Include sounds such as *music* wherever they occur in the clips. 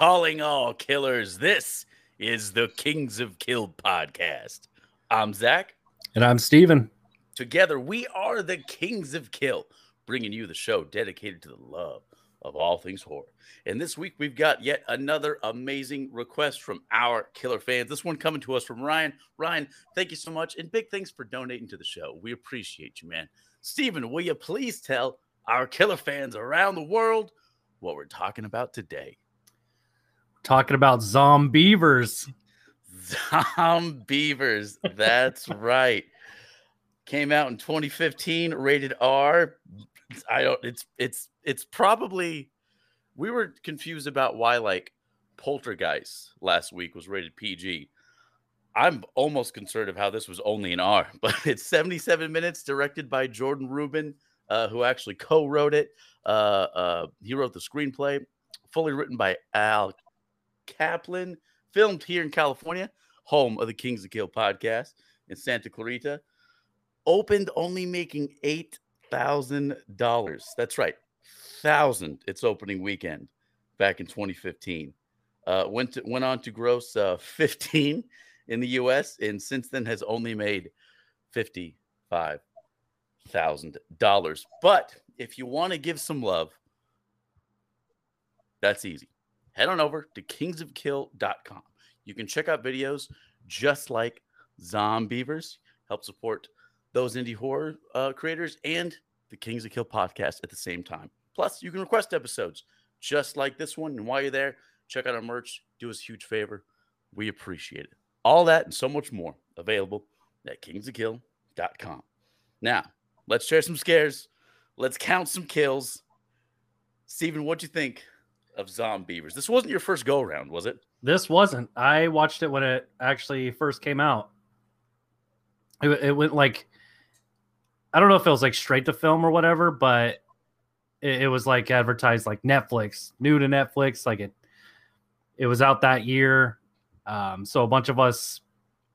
Calling all killers. This is the Kings of Kill podcast. I'm Zach. And I'm Steven. Together, we are the Kings of Kill, bringing you the show dedicated to the love of all things horror. And this week, we've got yet another amazing request from our killer fans. This one coming to us from Ryan. Ryan, thank you so much. And big thanks for donating to the show. We appreciate you, man. Steven, will you please tell our killer fans around the world what we're talking about today? Talking about zombeavers. Zombeavers. That's *laughs* right. Came out in 2015, rated R. I don't it's it's it's probably we were confused about why like Poltergeist last week was rated PG. I'm almost concerned of how this was only an R, *laughs* but it's 77 minutes, directed by Jordan Rubin, uh, who actually co-wrote it. Uh, uh, he wrote the screenplay, fully written by Al Kaplan, filmed here in California, home of the Kings of Kill podcast in Santa Clarita. Opened only making eight thousand dollars. That's right, thousand. Its opening weekend back in 2015. Uh, went to, went on to gross uh, 15 in the U.S. and since then has only made fifty five thousand dollars. But if you want to give some love, that's easy head on over to kingsofkill.com. You can check out videos just like Zombeavers, help support those indie horror uh, creators and the Kings of Kill podcast at the same time. Plus, you can request episodes just like this one. And while you're there, check out our merch. Do us a huge favor. We appreciate it. All that and so much more available at kingsofkill.com. Now, let's share some scares. Let's count some kills. Steven, what'd you think of Zombeavers. This wasn't your first go around, was it? This wasn't. I watched it when it actually first came out. It, it went like I don't know if it was like straight to film or whatever, but it, it, was like advertised like Netflix, new to Netflix. Like it, it was out that year. Um, so a bunch of us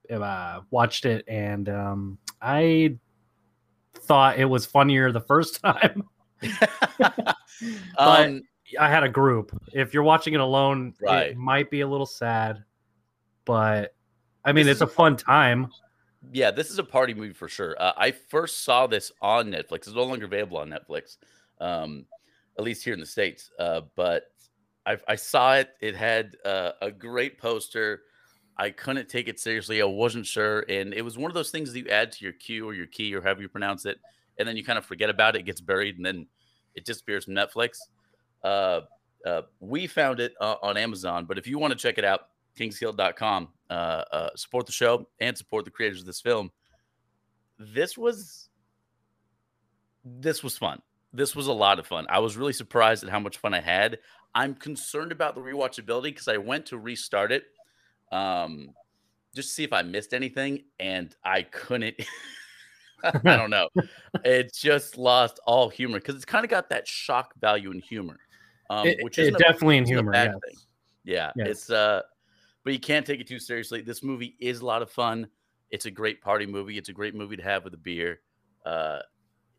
uh, watched it, and um, I thought it was funnier the first *laughs* time. *laughs* but um, I had a group. If you're watching it alone, right. it might be a little sad, but I mean, this it's a fun time. Yeah, this is a party movie for sure. Uh, I first saw this on Netflix. It's no longer available on Netflix, um, at least here in the states. Uh, but I, I, saw it. It had uh, a great poster. I couldn't take it seriously. I wasn't sure, and it was one of those things that you add to your queue or your key or however you pronounce it, and then you kind of forget about it. It gets buried, and then it disappears from Netflix. Uh, uh, we found it uh, on Amazon, but if you want to check it out, kingskill.com, uh, uh, support the show and support the creators of this film. This was this was fun. This was a lot of fun. I was really surprised at how much fun I had. I'm concerned about the rewatchability because I went to restart it um, just to see if I missed anything, and I couldn't. *laughs* I don't know. *laughs* It just lost all humor because it's kind of got that shock value in humor um, it, which is definitely in humor. Yes. Thing. Yeah, yes. it's uh, but you can't take it too seriously. This movie is a lot of fun. It's a great party movie. It's a great movie to have with a beer. Uh,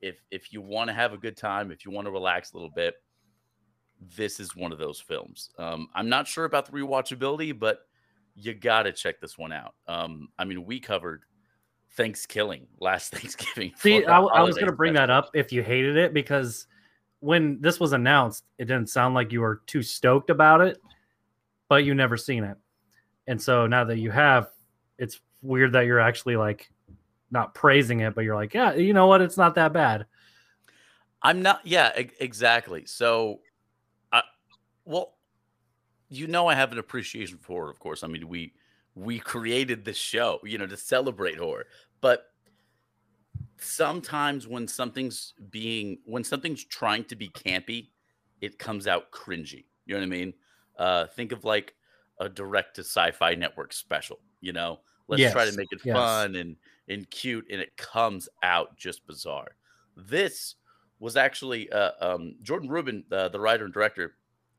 if if you want to have a good time, if you want to relax a little bit, this is one of those films. Um, I'm not sure about the rewatchability, but you got to check this one out. Um, I mean, we covered Thanksgiving last *laughs* Thanksgiving. See, I, I was to bring that up if you hated it because when this was announced, it didn't sound like you were too stoked about it, but you never seen it. And so now that you have, it's weird that you're actually like not praising it, but you're like, yeah, you know what? It's not that bad. I'm not, yeah, e- exactly. So, I, well, you know, I have an appreciation for horror, of course. I mean, we we created this show, you know, to celebrate horror, but sometimes when something's being when something's trying to be campy, it comes out cringy. You know what I mean? Uh, think of like a direct to sci-fi network special. You know, let's yes. try to make it yes. fun and and cute, and it comes out just bizarre. This was actually uh, um, Jordan Rubin, uh, the writer and director.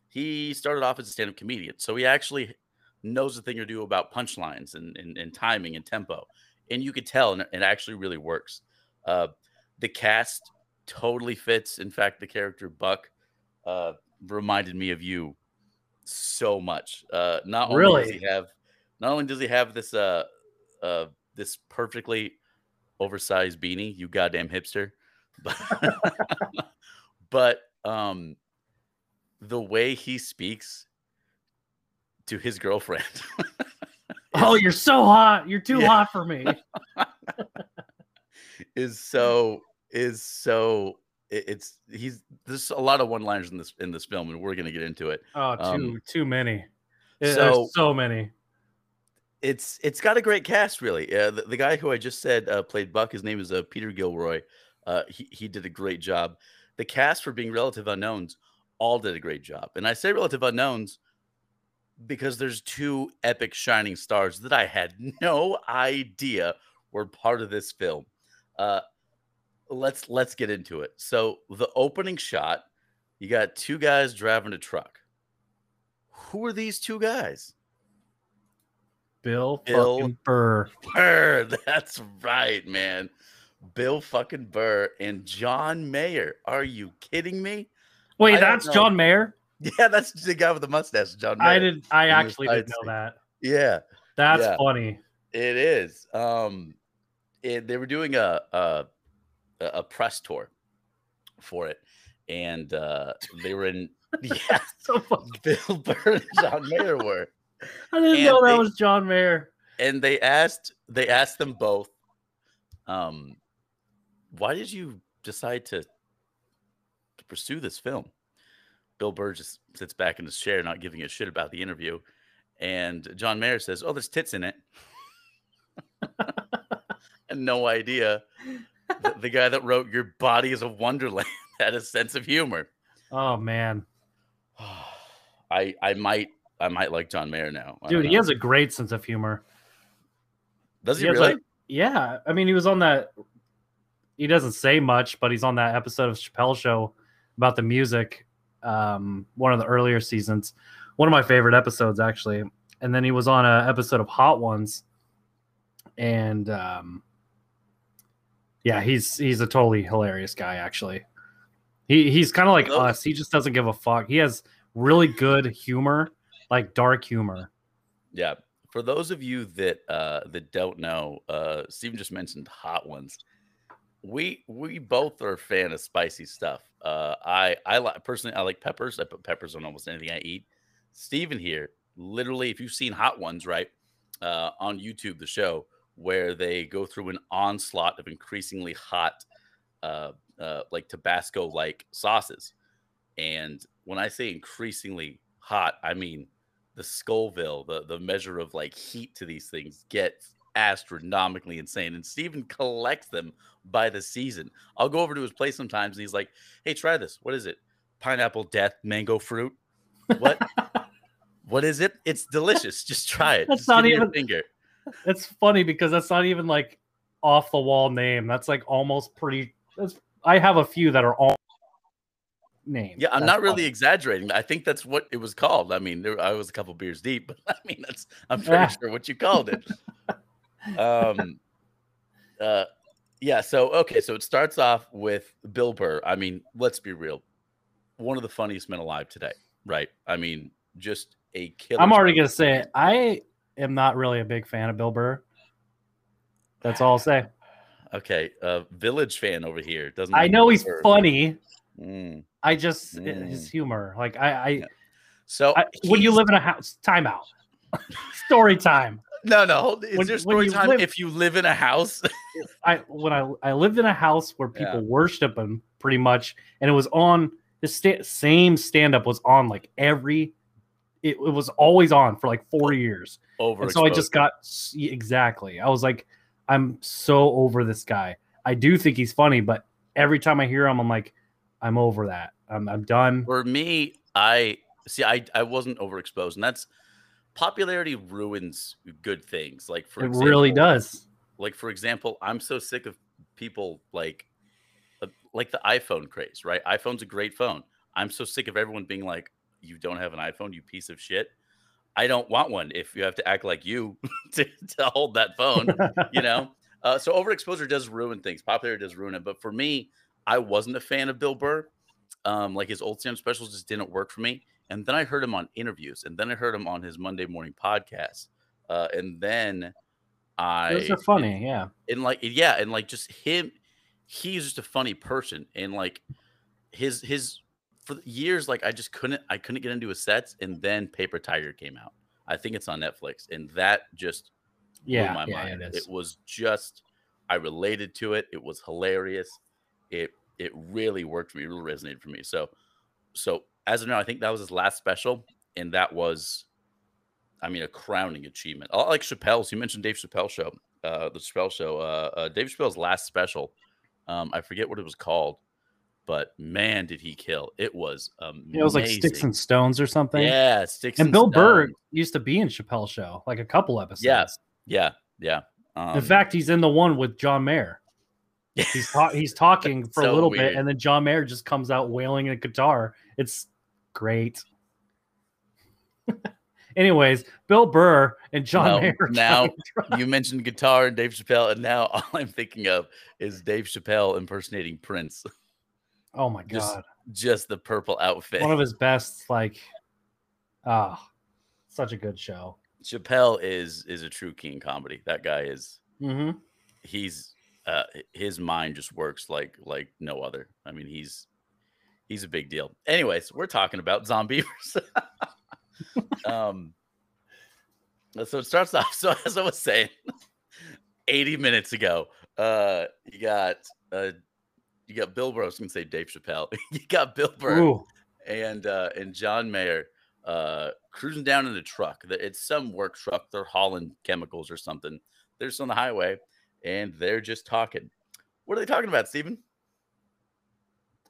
He started off as a stand-up comedian, so he actually knows the thing or do about punchlines and, and, and timing and tempo, and you could tell, and it actually really works. Uh, the cast totally fits. In fact, the character Buck uh, reminded me of you so much. Uh, not only Really? does he have, not only does he have this uh, uh, this perfectly oversized beanie, you goddamn hipster, *laughs* but, but um, the way he speaks to his girlfriend. *laughs* Oh, you're so hot. You're too Yeah. hot for me. *laughs* is so is so it's he's there's a lot of one liners in this in this film and we're gonna get into it. Oh, too Um, too many. There's so- so many. it's it's got a great cast really. Uh, the, the guy who i just said uh, played buck his name is uh, peter gilroy. Uh, he, he did a great job. The cast for being relative unknowns all did a great job. And i say relative unknowns because there's two epic shining stars that i had *laughs* no idea were part of this film uh, let's let's get into it so the opening shot you got two guys driving a truck who are these two guys Bill, Bill- fucking Burr. Burr. *laughs* That's right, man. Bill fucking Burr and John Mayer. Are you kidding me? Wait, I that's. John Mayer. *laughs* Yeah, that's the guy with the mustache, John Mayer. I did. I actually didn't know scene. that. Yeah, That's Yeah. funny. it is. Um, it, they were doing a, a a press tour for it, and uh, they were in. *laughs* Yeah, So. *laughs* Bill Burr and John Mayer were. *laughs* I didn't And know that they- was John Mayer. and they asked they asked them both um why did you decide to, to pursue this film bill burr just sits back in his chair not giving a shit about the interview and john mayer says oh there's tits in it no idea the, the guy that wrote your body is a wonderland *laughs* had a sense of humor Oh man, *sighs* i i might i might like john mayer now I dude, he has a great sense of humor. does he, he really a- Yeah, I mean, he was on that. He doesn't say much, but he's on that episode of Chappelle Show about the music. Um, one of the earlier seasons, one of my favorite episodes actually. And then he was on a episode of Hot Ones, and um, yeah, he's he's a totally hilarious guy. Actually, he he's kind of like us. He just doesn't give a fuck. He has really good humor, like dark humor. Yeah. For those of you that uh that don't know, uh Steven just mentioned hot ones. We we both are a fan of spicy stuff. Uh I I like personally I like peppers. I put peppers on almost anything I eat. Steven here, literally, if you've seen hot ones, right? Uh on YouTube, the show where they go through an onslaught of increasingly hot uh uh like Tabasco like sauces. And when I say increasingly hot, I mean the Scoville, the the measure of like heat to these things gets astronomically insane. And Steven collects them by the season. I'll go over to his place sometimes and he's like, Hey, try this. What is it? Pineapple death, mango fruit. What? *laughs* what is it? It's delicious. Just try it. That's Just not give me a even- finger. It's funny because that's not even like off the wall name. That's like almost pretty. That's, I have a few that are all names. Yeah, I'm That's not really funny. exaggerating. I think that's what it was called. I mean, there, I was a couple beers deep, but *laughs* I mean, that's I'm pretty Yeah. sure what you called it. *laughs* um, uh, yeah. So okay, so it starts off with Bill Burr. I mean, let's be real, one of the funniest men alive today, right? I mean, just a killer. I'm already gonna say it. I am not really a big fan of Bill Burr. That's all I'll say. Okay, uh, Village fan over here doesn't. I know Bill he's Burr. funny. Mm. I just Mm. his humor. Like I, I, So I when you live in a house, timeout, *laughs* story time. *laughs* no, no, is when- there story time live- if you live in a house? *laughs* I when I I lived in a house where people Yeah. worship him pretty much, and it was on the sta- same stand up was on like every. It, it was always on for like four years, Over. and so I just got exactly. I was like, I'm so over this guy. I do think he's funny, but every time I hear him, I'm like, I'm over that. I'm I'm done. For me, I see. I I wasn't overexposed, and that's popularity ruins good things. Like for it really does. Like for example, I'm so sick of people like uh, like the iPhone craze. Right? iPhone's a great phone. I'm so sick of everyone being like, "You don't have an iPhone, you piece of shit." I don't want one. If you have to act like you *laughs* to, to hold that phone, you know. *laughs* Uh, so overexposure does ruin things. Popularity does ruin it. But for me, I wasn't a fan of Bill Burr. Um, like his old stand specials just didn't work for me. and then I heard him on interviews, and then I heard him on his Monday morning podcast, uh, and then I Those are funny, yeah. and like yeah, and like just him, he's just a funny person, and like his his for years, like I just couldn't I couldn't get into his sets, and then Paper Tiger came out. I think it's on Netflix, and that just Yeah, blew my yeah, mind. it It, was just I related to it. It was hilarious. It it really worked for me. It really resonated for me. So so as of now, I think that was his last special, and that was, I mean, a crowning achievement. I like Chappelle's. You mentioned Dave Chappelle show, uh, the Chappelle show. Uh, uh, Dave Chappelle's last special. Um, I forget what it was called, but man, did he kill! It was amazing. It was like Sticks and Stones or something. yeah, sticks and and Bill Burr used to be in Chappelle Show, like a couple episodes. Yeah, yeah. Um, in fact, he's in the one with John Mayer. *laughs* He's ta- he's talking for a little weird. bit, and then John Mayer just comes out wailing a guitar. It's great. *laughs* Anyways, Bill Burr and John No, Mayer. *laughs* now- you mentioned guitar and Dave Chappelle, and now all I'm thinking of is Dave Chappelle impersonating Prince. Oh my god, Just the purple outfit. one of his best. Like, ah, such a good show. Chappelle is is a true king comedy. That guy is Mm-hmm. he's uh his mind just works like like no other. I mean, he's he's a big deal. Anyways, we're talking about zombies. *laughs* um so it starts off. *laughs* So as I was saying, 80 minutes ago, uh you got uh you got Bill Burr. I was gonna say Dave Chappelle. *laughs* you got Bill Burr Ooh, and uh and John Mayer uh cruising down in a truck. It's some work truck. They're hauling chemicals or something. They're just on the highway and they're just talking. What are they talking about, Steven?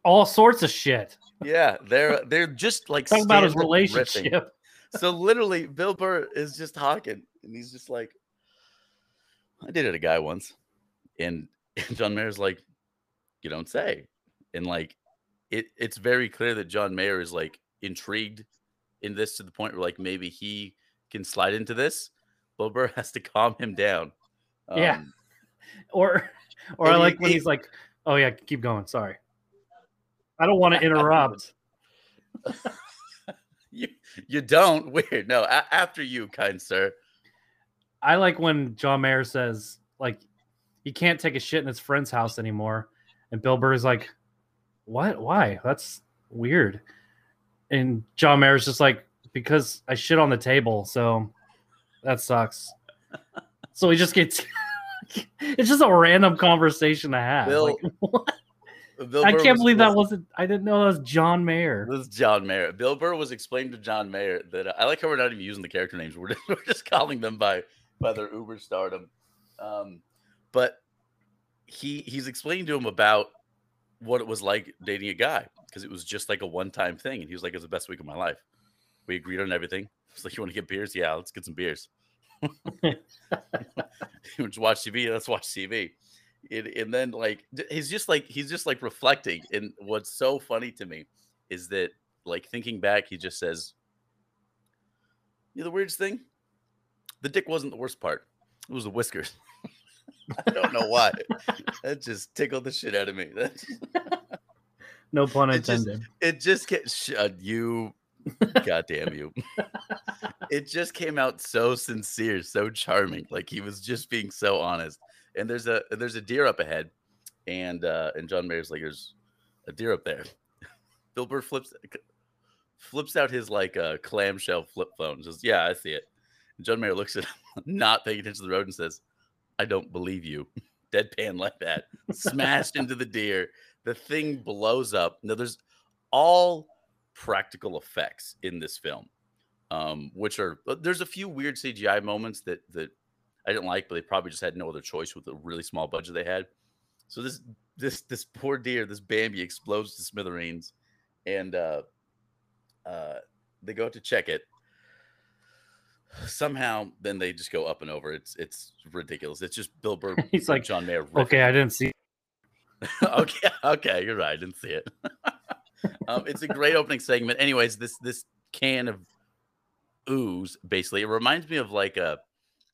all sorts of shit. Yeah, they're *laughs* they're just like Talk about his relationship. *laughs* So literally, Bill Burr is just talking, and he's just like, "I dated a guy once," and, and John Mayer's like, "You don't say," and like, it it's very clear that John Mayer is like intrigued in this to the point where like maybe he can slide into this. Bill Burr *laughs* has to calm him down. Yeah. Um, *laughs* Or, or And I he- like when he- he's like, "Oh yeah, keep going." Sorry, I don't want to interrupt. *laughs* you you don't weird no a- after you kind sir I like when John Mayer says like he can't take a shit in his friend's house anymore, and Bill Burr is like, "What? Why? That's weird." And John Mayer's just like, "Because I shit on the table, so that sucks." so he just gets. *laughs* it's just a random conversation to have. Bill- Like, *laughs* what? Bill I can't was- believe that was- wasn't. I didn't know that was John Mayer. This is John Mayer. Bill Burr was explaining to John Mayer that uh, I like how we're not even using the character names. *laughs* We're just, we're just calling them by by their Uber stardom. Um, but he he's explaining to him about what it was like dating a guy because it was just like a one time thing, and he was like, "It was the best week of my life." We agreed on everything. It's like, "You want to get beers? Yeah, let's get some beers." *laughs* you want watch TV? Let's watch TV. And, and then like he's just like he's just like reflecting. And what's so funny to me is that like thinking back, he just says, "You know the weirdest thing? The dick wasn't the worst part. It was the whiskers." I don't know why. that just tickled the shit out of me. *laughs* No pun It just- intended. it just shut you. Goddamn you. *laughs* It just came out so sincere so charming. Like he was just being so honest. And there's a there's a deer up ahead. And uh and john mayer's like there's a deer up there. *laughs* Bill burr flips flips out his like uh clamshell flip phone. Says yeah i see it. And john mayer looks at him not paying attention to the road and says i don't believe you. *laughs* Deadpan like that. Smashed into the deer. The thing blows up. Now there's all practical effects in this film um which are uh, there's a few weird cgi moments that that i didn't like but they probably just had no other choice with the really small budget they had. So this this this poor deer this bambi explodes to smithereens and uh uh they go to check it somehow then they just go up and over it's it's ridiculous it's just bill burr *laughs* He's like, john mayer Okay, I didn't see. *laughs* okay, okay, you're right. I didn't see it. *laughs* um, it's a great opening segment. Anyways, this this can of ooze basically it reminds me of like a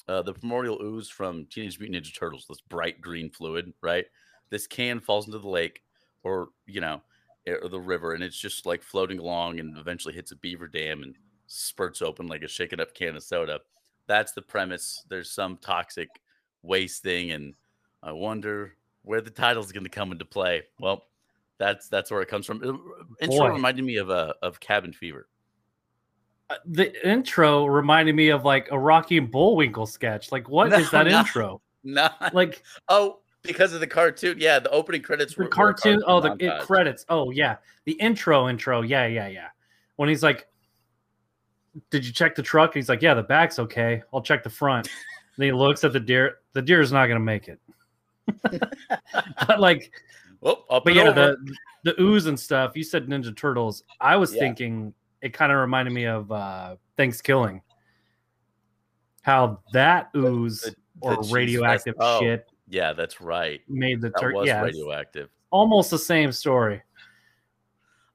uh, the primordial ooze from Teenage Mutant Ninja Turtles. This bright green fluid, right? This can falls into the lake, or you know, or the river, and it's just like floating along, and eventually hits a beaver dam and spurts open like a shaken up can of soda. That's the premise. There's some toxic waste thing, and I wonder where the title's going to come into play. Well, that's that's where it comes from. It, intro Boy. reminded me of uh, of Cabin Fever. Uh, The intro reminded me of like a Rocky and Bullwinkle sketch. Like, what is No, that *laughs* no. intro? Not Like oh, because of the cartoon. Yeah, the opening credits the were, were cartoon. Oh, the it credits. Oh yeah, the intro. Intro. Yeah, yeah, yeah. When he's like, "Did you check the truck?" And he's like, "Yeah, the back's okay. I'll check the front." and he looks at the deer. The deer is not gonna make it. *laughs* but like, up but yeah, over. the the ooze and stuff. You said Ninja Turtles. I was Yeah. thinking it kind of reminded me of uh Thanksgiving. How that ooze the- or the cheese radioactive oh, shit Yeah, that's right. made the That turkey. Yeah, radioactive. almost the same story.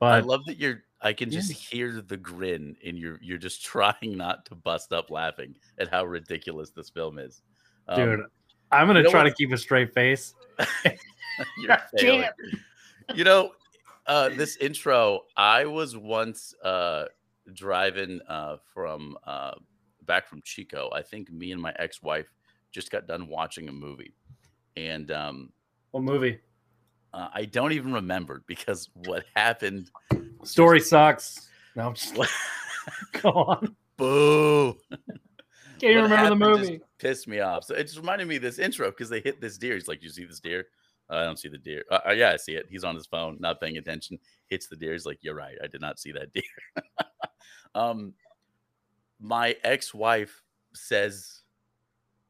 But I love that you're. I can just hear the grin, and you're you're just *laughs* trying not to bust up laughing at how ridiculous this film is. Um, dude, I'm gonna you know try to keep a straight face. *laughs* *laughs* You know, uh, this intro. I was once uh, driving uh, from uh, back from Chico. I think me and my ex-wife just got done watching a movie, and um, What movie? uh, I don't even remember because what happened. Story sucks. No, I'm just *laughs* like, go on. boo. Can't even remember the happened just movie. pissed me off. So it just reminded me of this intro because they hit this deer. He's like, "You see this deer? I don't see the deer. Uh, uh, yeah, I see it. He's on his phone, not paying attention. Hits the deer. He's like, "You're right. I did not see that *laughs* deer." um, my ex-wife says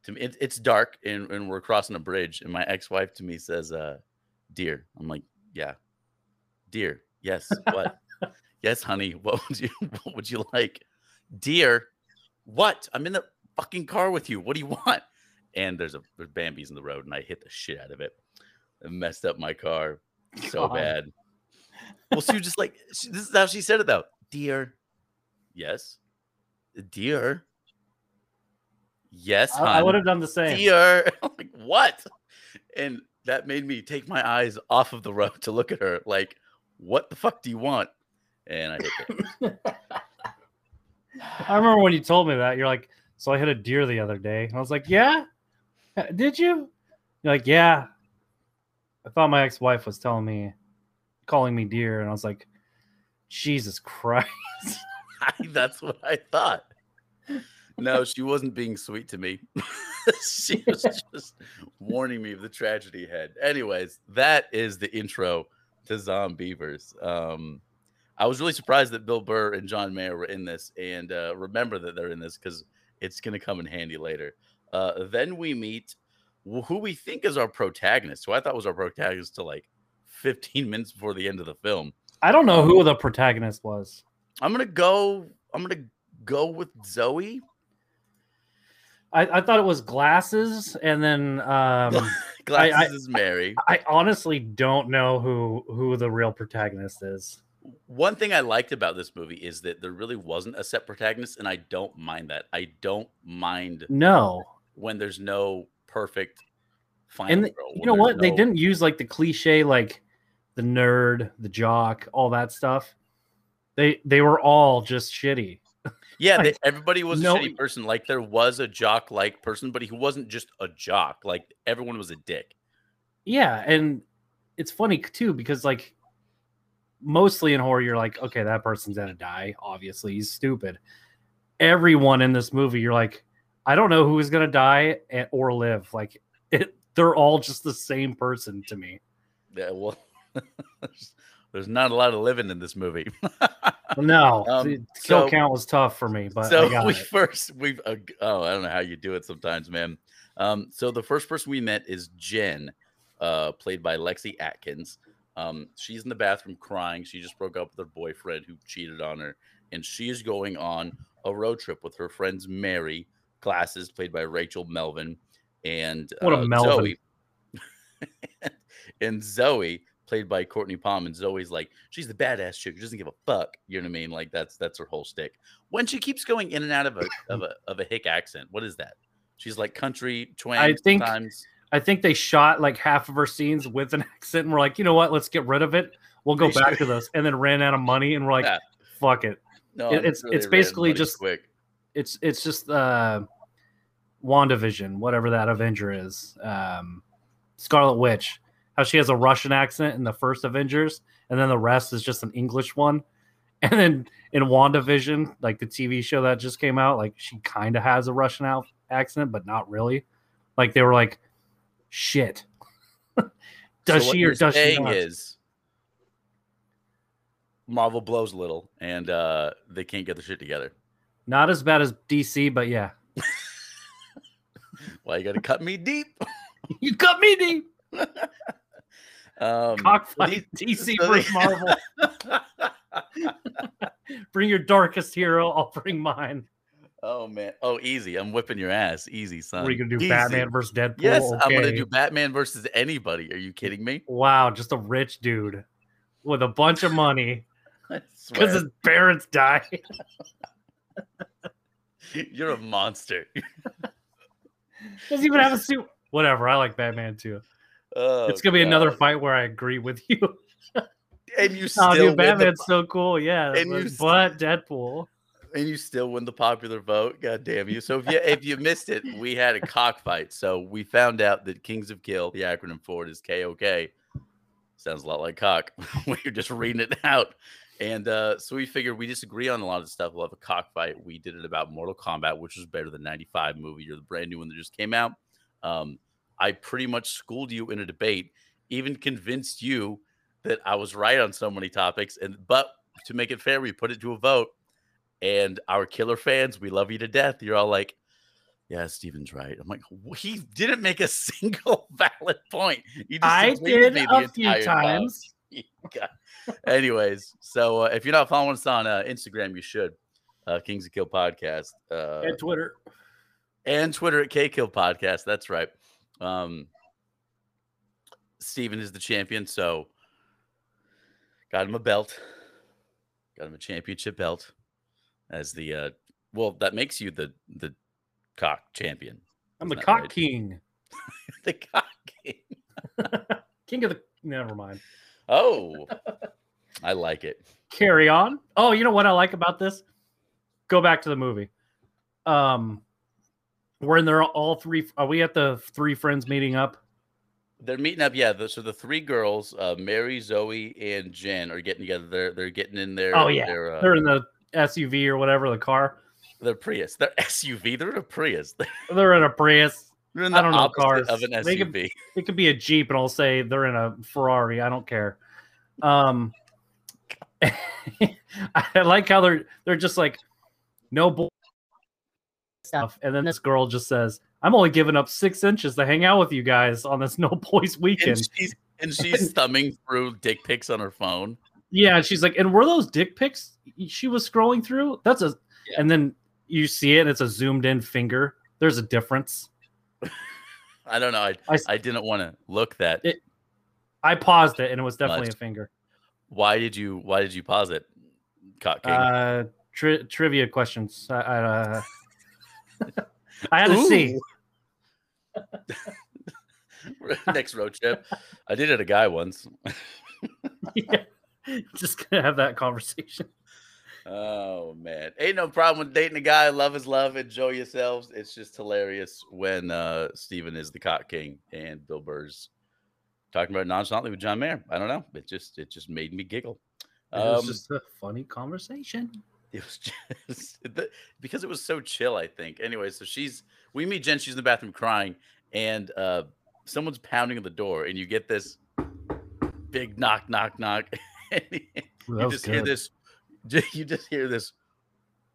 to me, it, "It's dark and, and we're crossing a bridge." And my ex-wife to me says, "Uh, deer." I'm like, "Yeah, deer. Yes. What? *laughs* yes, honey. *laughs* What would you What would you like? Dear, What? I'm in the fucking car with you. What do you want? And there's a there's Bambi's in the road, and I hit the shit out of it. It messed up my car so God. bad. Well, she was just like, *laughs* she, this is how she said it though. Dear, yes, dear, yes, I, I would have done the same. dear. *laughs* Like what? And that made me take my eyes off of the road to look at her. Like, what the fuck do you want? And I hit it. *laughs* I remember when you told me that. You're like, so I hit a deer the other day. And I was like, yeah. Uh, Did you? You're like, yeah. I thought my ex-wife was telling me, calling me deer, and I was like, Jesus Christ. *laughs* That's what I thought. No, she wasn't being sweet to me. *laughs* she was just warning me of the tragedy ahead. Anyways, that is the intro to Zombeavers. Um, I was really surprised that Bill Burr and John Mayer were in this, and uh, remember that they're in this because it's going to come in handy later. Uh, then we meet who we think is our protagonist, who I thought was our protagonist to like 15 minutes before the end of the film. I don't know who the protagonist was. I'm gonna go. I'm gonna go with Zoe. I, I thought it was glasses, and then um, *laughs* Glasses I- is Mary. I honestly don't know who who the real protagonist is. One thing I liked about this movie is that there really wasn't a set protagonist, and I don't mind that. I don't mind No, when there's no perfect final. and the- girl, you know what? They didn't use like the cliche, like the nerd, the jock, all that stuff. They they were all just shitty. Yeah, *laughs* they, everybody was no- a shitty person. Like there was a jock-like person, but he wasn't just a jock. Like everyone was a dick. Yeah, and it's funny too because like mostly in horror, you're like, okay, that person's gonna die. Obviously, he's stupid. Everyone in this movie, you're like, I don't know who is gonna die or live. Like, *laughs* it, they're all just the same person to me. Yeah, well, *laughs* there's, not a lot of living in this movie. No, *laughs* Um, kill so- count was tough for me, but so we it. first we uh, oh I don't know how you do it sometimes, man. Um, so the first person we met is Jen, uh, played by Lexi Atkins. Um, she's in the bathroom crying. She just broke up with her boyfriend who cheated on her, and she is going on a road trip with her friends Mary, Glasses, played by Rachel Melvin, and What a uh, Melvin. Zoe, *laughs* and Zoe, played by Cortney Palm. And Zoe's like, she's the badass chick. She doesn't give a fuck. You know what I mean? Like that's that's her whole stick. When she keeps going in and out of a of a of a hick accent, what is that? She's like country twang. I think- sometimes. I think they shot like half of her scenes with an *laughs* accent and we're like, you know what? Let's get rid of it. we'll go back to this, and then ran out of money, and we're like, Yeah. fuck it. No, It- it's- sure it's basically just- quick. It's it's just uh, WandaVision, whatever that Avenger is, um, Scarlet Witch. How she has a Russian accent in the first Avengers, and then the rest is just an English one. *laughs* And then in WandaVision, like the TV show that just came out, like she kind of has a Russian out accent, but not really. Like they were like, shit. *laughs* does So she or does she not? Is Marvel blows a little, and uh, they can't get the shit together. Not as bad as DC, but yeah. *laughs* Why you got to cut me deep? *laughs* you cut me deep. Um, Cockfight DC so versus Marvel. Bring your darkest hero. I'll bring mine. Oh man! Oh, easy! I'm whipping your ass, easy, son. What are you gonna do? Easy. Batman versus Deadpool? Yes, I'm gonna do Batman versus anybody. Are you kidding me? Wow, just a rich dude with a bunch of money *laughs* because his parents died. *laughs* You're a monster. *laughs* Doesn't even have a suit. Whatever. I like Batman too. Oh, it's gonna be another fight where I agree with you. and you still Oh, dude, the Batman's so cool. Yeah, and but, you but Deadpool. And you still win the popular vote. God damn you! So if you if you missed it, we had a cockfight. So we found out that Kings of Kill, the acronym for it is KOK. Sounds a lot like cock *laughs* when you're just reading it out. And uh, so we figured we disagree on a lot of stuff. We'll have a cockfight. We did it about Mortal Kombat, which was better than 95 movie. You're the brand new one that just came out. Um, I pretty much schooled you in a debate, even convinced you that I was right on so many topics. And but to make it fair, we put it to a vote and our killer fans, we love you to death. You're all like, yeah, Steven's right. I'm like, "Wh- he didn't make a *laughs* single valid point. He I did me the a few times. *laughs* Anyways, so uh, if you're not following us on uh, Instagram, you should. Uh, Kings of Kill podcast uh, And Twitter. and Twitter at K Kill podcast. That's right. Um, Steven is the champion, so got him a belt. Got him a championship belt as the uh well, that makes you the the cock champion. I'm the cock right? king. *laughs* the cock king. *laughs* King of the. Never mind. Oh, *laughs* I like it. carry on. Oh, you know what I like about this? Go back to the movie. Um, we're in there all three. Are we at the three friends meeting up? They're meeting up, yeah. The, so the three girls, uh, Mary, Zoe, and Jen, are getting together. They're they're getting in there. Oh, yeah. their, uh, They're in the SUV or whatever the car. The Prius. They're SUV. *laughs* They're in a Prius. They're in a Prius. They're in I don't know cars. of an They could- SUV. It could be a Jeep, and I'll say they're in a Ferrari. I don't care. Um, *laughs* I like how they're they're just like no bull stuff, and then this girl just says, "I'm only giving up six inches to hang out with you guys on this *laughs* no boys and weekend." she's and she's thumbing through dick pics on her phone. Yeah, and she's like, and were those dick pics she was scrolling through? That's a, Yeah. and then you see it, and it's a zoomed in finger. There's a difference. I don't know. I I didn't want to look that. It- I paused it, and it was definitely Much. a finger. why did you Why did you pause it? Cock King. Uh, tri- trivia questions. I, I, uh, *laughs* I had to see. *laughs* Next road trip. I did it a guy once. *laughs* yeah. *laughs* Just gonna have that conversation. *laughs* Oh man, ain't no problem with dating a guy. Love is love. Enjoy yourselves. It's just hilarious when uh Steven is the cock king and Bill Burr's talking about nonchalantly with John Mayer. I don't know. It just it just made me giggle. It was Um, just a funny conversation. it was *laughs* just the, because it was so chill. I think. Anyway, so she's we meet Jen. She's in the bathroom crying, and uh someone's pounding on the door, and you get this big knock, knock, knock. *laughs* and Ooh, that you just hear this *laughs* you just hear this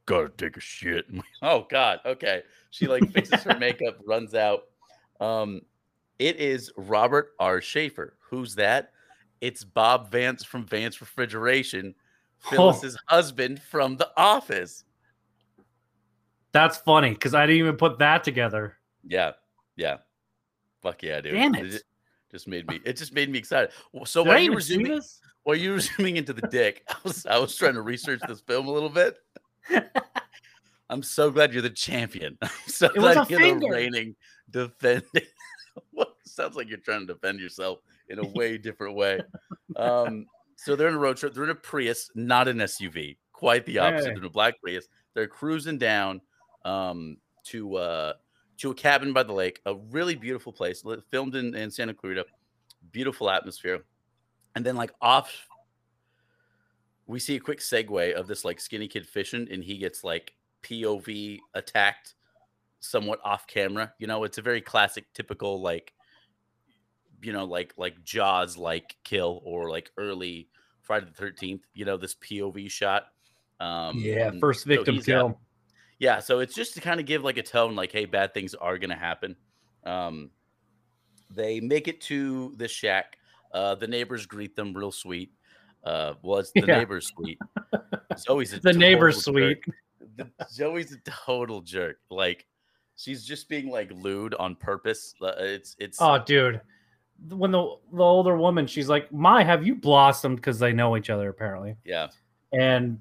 gotta take a shit. *laughs* Oh god okay. She like fixes her makeup runs out. Um it is robert r. Shafer. Who's that? It's bob vance from vance refrigeration Oh. phyllis's husband from the office. That's funny because I didn't even put that together. yeah yeah. Fuck yeah dude. Damn it it. just made me it just made me excited. So Did I while you were zooming While you were *laughs* zooming into the dick, I was I was trying to research this film a little bit. *laughs* I'm so glad you're the champion. *laughs* I'm so It was glad you're finger. the reigning defending. what sounds like you're trying to defend yourself in a way different way. Um, so they're in a road trip. They're in a Prius, not an SUV. Quite the opposite. Hey. They're in a black Prius. They're cruising down um, to uh, to a cabin by the lake. A really beautiful place. Filmed in, in Santa Clarita. Beautiful atmosphere. And then like off, we see a quick segue of this like skinny kid fishing, and he gets like POV attacked, somewhat off camera. You know, it's a very classic, typical like you know, like like Jaws like kill or like early Friday the Thirteenth. You know, this POV shot. Um, yeah, first victim got- kill. yeah, so it's just to kind of give like a tone, like, hey, bad things are gonna happen. Um, they make it to the shack. Uh, the neighbors greet them real sweet. Uh, well, it's the Yeah. neighbors sweet. *laughs* Zoe's a the neighbor's jerk. The, Zoe's a total jerk. Like, she's just being like lewd on purpose. Uh, It's it's Oh, dude. When the the older woman, she's like, "My, have you blossomed?" Because they know each other apparently. yeah. And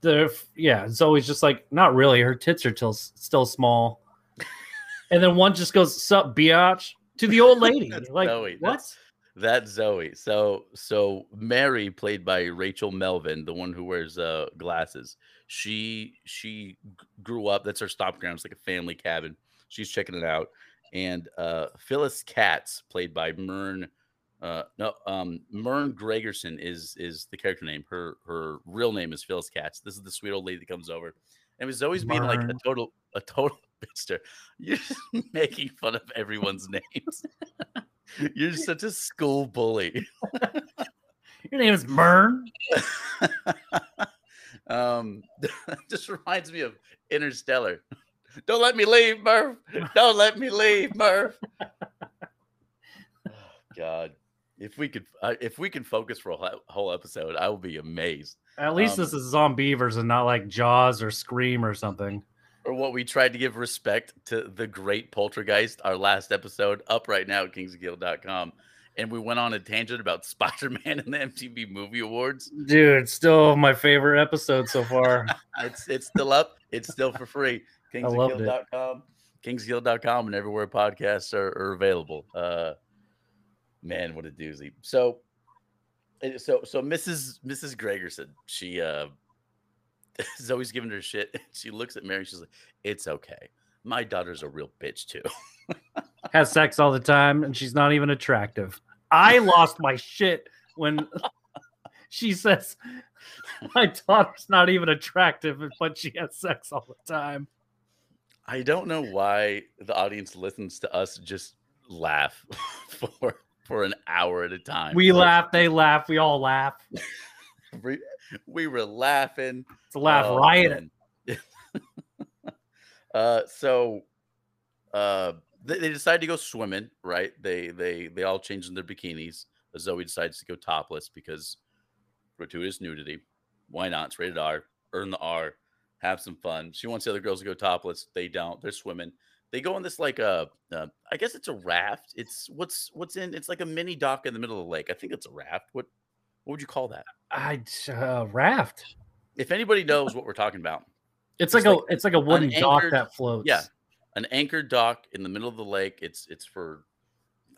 the yeah, Zoe's just like, "Not really. Her tits are still still small." *laughs* and then one just goes, "Sup, biatch?" to the old *laughs* lady. Like, Zoe. what? That's- That's Zoe. So so Mary, played by Rachel Melvin, the one who wears uh, glasses. She she grew up. That's her stop ground. It's like a family cabin. She's checking it out. And uh, Phyllis Katz, played by Mern. Uh, no, um, Mern Gregerson is is the character name. Her her real name is Phyllis Katz. This is the sweet old lady that comes over, and was always being like a total a total *laughs* bitster. You're just *laughs* making fun of everyone's names. *laughs* You're such a school bully. *laughs* Your name is Mern. *laughs* um, *laughs* just reminds me of Interstellar. Don't let me leave, Murph. Don't let me leave, Murph. Oh, God, if we could, uh, if we can focus for a whole- whole episode, I will be amazed. At least Um, this is Zombeavers and not like Jaws or Scream or something. Or what we tried to give respect to the great Poltergeist, our last episode, up right now at kingskill.com. And we went on a tangent about *laughs* Spider Man and the MTV Movie Awards. Dude, still my favorite episode so far. *laughs* It's it's still up. It's still for free. *laughs* Kingskill.com, kingskill.com, and everywhere podcasts are, are available. Uh, man, what a doozy. So, eh, so so Mrs. Mrs. Gregerson, she uh, *laughs* always giving her shit. She looks at Mary. She's like, "It's okay. My daughter's a real bitch too." Has sex all the time and she's not even attractive. I *laughs* lost my shit when *laughs* she says my daughter's not even attractive, but she has sex all the time. I don't know why the audience listens to us just laugh for for an hour at a time. We Like, laugh, they laugh, we all laugh. we, we were laughing. It's a laugh Oh, riot. *laughs* uh, so uh, they, they decide to go swimming, right? They they they all change in their bikinis. Zoe decides to go topless because gratuitous nudity. Why not? It's rated R. Earn the R. Have some fun. She wants the other girls to go topless. They don't. They're swimming. They go on this like a, uh, I guess it's a raft. It's what's what's in. It's like a mini dock in the middle of the lake. I think it's a raft. What what would you call that? I uh, raft. If anybody knows what we're talking about, It's It's like, like a it's like a wooden dock that floats. Yeah, an anchored dock in the middle of the lake. It's it's for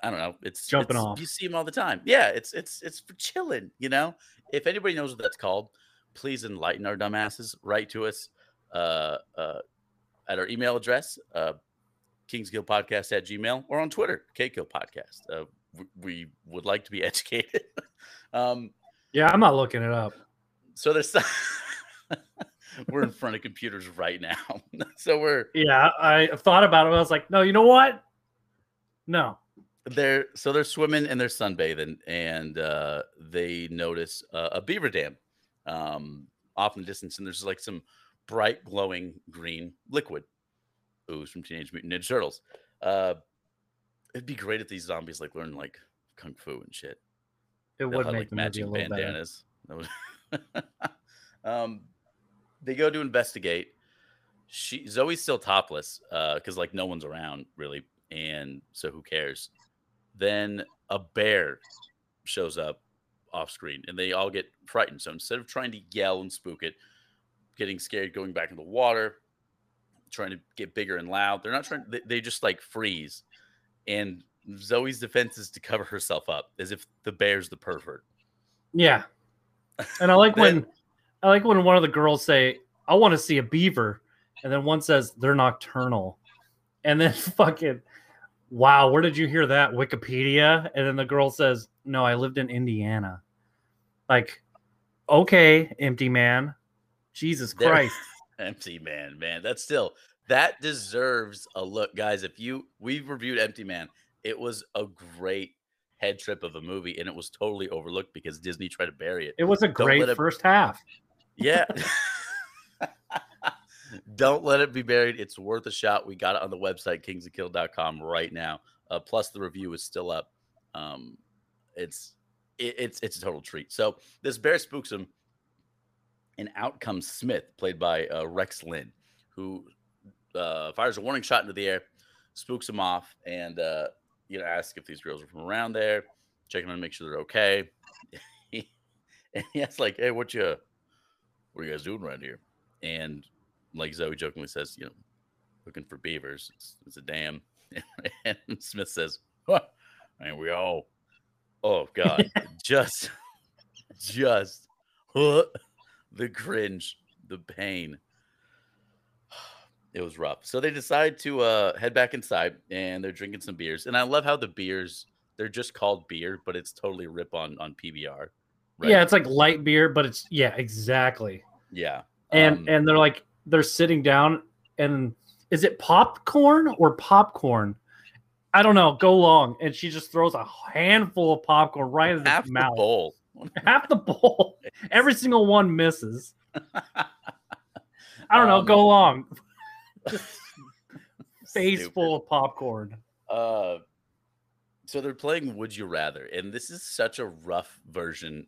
I don't know. It's Jumping it's- off. You see them all the time. Yeah, it's it's it's for chilling. You know, if anybody knows what that's called, please enlighten our dumbasses. Write to us uh, uh, at our email address, uh, kingskillpodcast at gmail, or on Twitter, KKill Podcast. Uh, we, we would like to be *laughs* educated. um, Yeah, I'm not looking it up. so there's *laughs* we're in front of computers right now. *laughs* so we're Yeah, I thought about it. I was like, no, you know what? No. they're so they're swimming and they're sunbathing and uh they notice uh, a beaver dam um off in the distance and there's like some bright glowing green liquid ooze from teenage mutant ninja turtles uh it'd be great if these zombies like learn like kung fu and shit It They'll would have, make a little better. bandanas *laughs* um they go to investigate. She zoe's still topless uh because like no one's around really and so who cares? Then a bear shows up off screen and they all get frightened. So instead of trying to yell and spook it getting scared going back in the water trying to get bigger and loud they're not trying they, they just like freeze. And zoe's defense is to cover herself up as if the bear's the pervert. Yeah. *laughs* And I like Then- when I like when one of the girls say, "I want to see a beaver," and then one says they're nocturnal, and then *laughs* fucking, wow, where did you hear that? Wikipedia, and then the girl says, "No, I lived in Indiana." Like, okay, empty man, Jesus *laughs* Christ. Empty Man, man. That's still that deserves a look, guys. If you we've reviewed Empty Man, it was a great head trip of a movie, and it was totally overlooked because Disney tried to bury it. It was a great first half. Yeah. *laughs* Don't let it be buried. It's worth a shot. We got it on the website, kingsofkill.com right now. Uh, plus, the review is still up. Um, it's it, it's it's a total treat. So this bear spooks him, and out comes Smith, played by uh, Rex Linn, who uh, fires a warning shot into the air, spooks him off, and uh, you know asks if these girls are from around there, checking on to make sure they're okay. *laughs* and he asks like, "Hey, what you what are you guys doing around here?" And like Zoe jokingly says, "You know, looking for beavers. It's, it's a dam." *laughs* and Smith says, huh, "And we all." Oh God, *laughs* just, just huh, the cringe, the pain. *sighs* It was rough. So they decide to uh, head back inside, and they're drinking some beers. And I love how the beers they're just called beer, but it's totally rip on on PBR. Yeah, it's like light beer, but it's yeah, exactly. yeah. and Um, and they're like they're sitting down and is it popcorn or popcorn? I don't know. Go long. And she just throws a handful of popcorn right in half his the mouth. bowl. *laughs* half the bowl. Every single one misses. I don't know. *laughs* Um, go long. *laughs* Face Stupid. full of popcorn. Uh, so they're playing Would You Rather, and this is such a rough version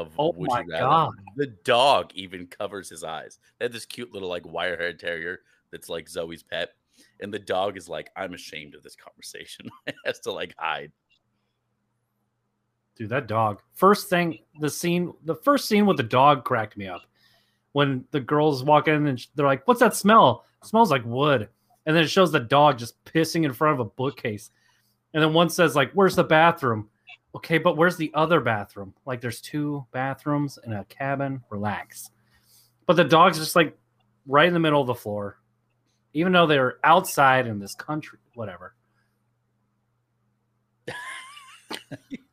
of Oh Would my You Rather. God. The dog even covers his eyes. They had this cute little like wire haired terrier that's like Zoe's pet, and the dog is like, "I'm ashamed of this conversation." *laughs* it has to like hide. dude that dog first thing the scene the first scene with the dog cracked me up when the girls walk in and they're like what's that smell it smells like wood and then it shows the dog just pissing in front of a bookcase and then one says like where's the bathroom okay but where's the other bathroom like there's two bathrooms in a cabin relax but the dog's just like right in the middle of the floor even though they're outside in this country whatever *laughs*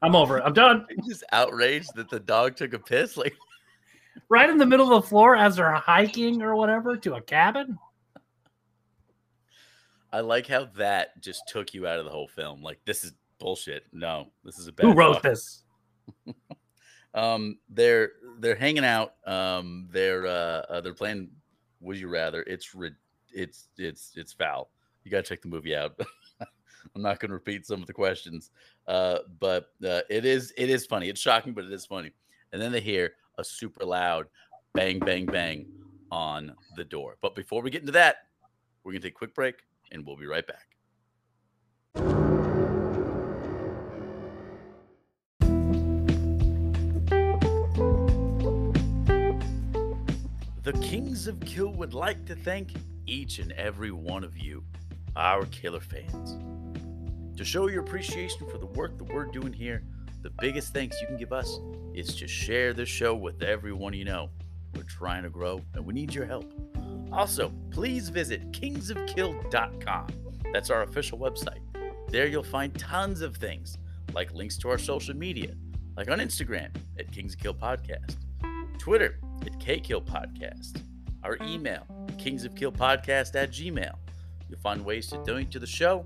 i'm over it i'm done I'm just outraged that the dog took a piss. Like, *laughs* right in the middle of the floor as they're hiking or whatever to a cabin. I like how that just took you out of the whole film. Like, this is bullshit. No, this is a bad Who wrote this? *laughs* um they're they're hanging out um they're uh, uh they're playing would you rather. It's rid- it's it's it's foul. You gotta check the movie out. *laughs* I'm not gonna repeat some of the questions. Uh but uh it is it is funny. It's shocking but it is funny. And then they hear a super loud bang bang bang on the door. But before we get into that we're gonna take a quick break and we'll be right back The Kings of Kill would like to thank each and every one of you, our killer fans. To show your appreciation for the work that we're doing here, the biggest thanks you can give us is to share this show with everyone you know. We're trying to grow and we need your help. Also, please visit kingsofkill.com. That's our official website. There you'll find tons of things like links to our social media, like on Instagram at Kings of Kill Podcast, Twitter at KKill Podcast, our email, kingsofkillpodcast at gmail. You'll find ways to donate to the show.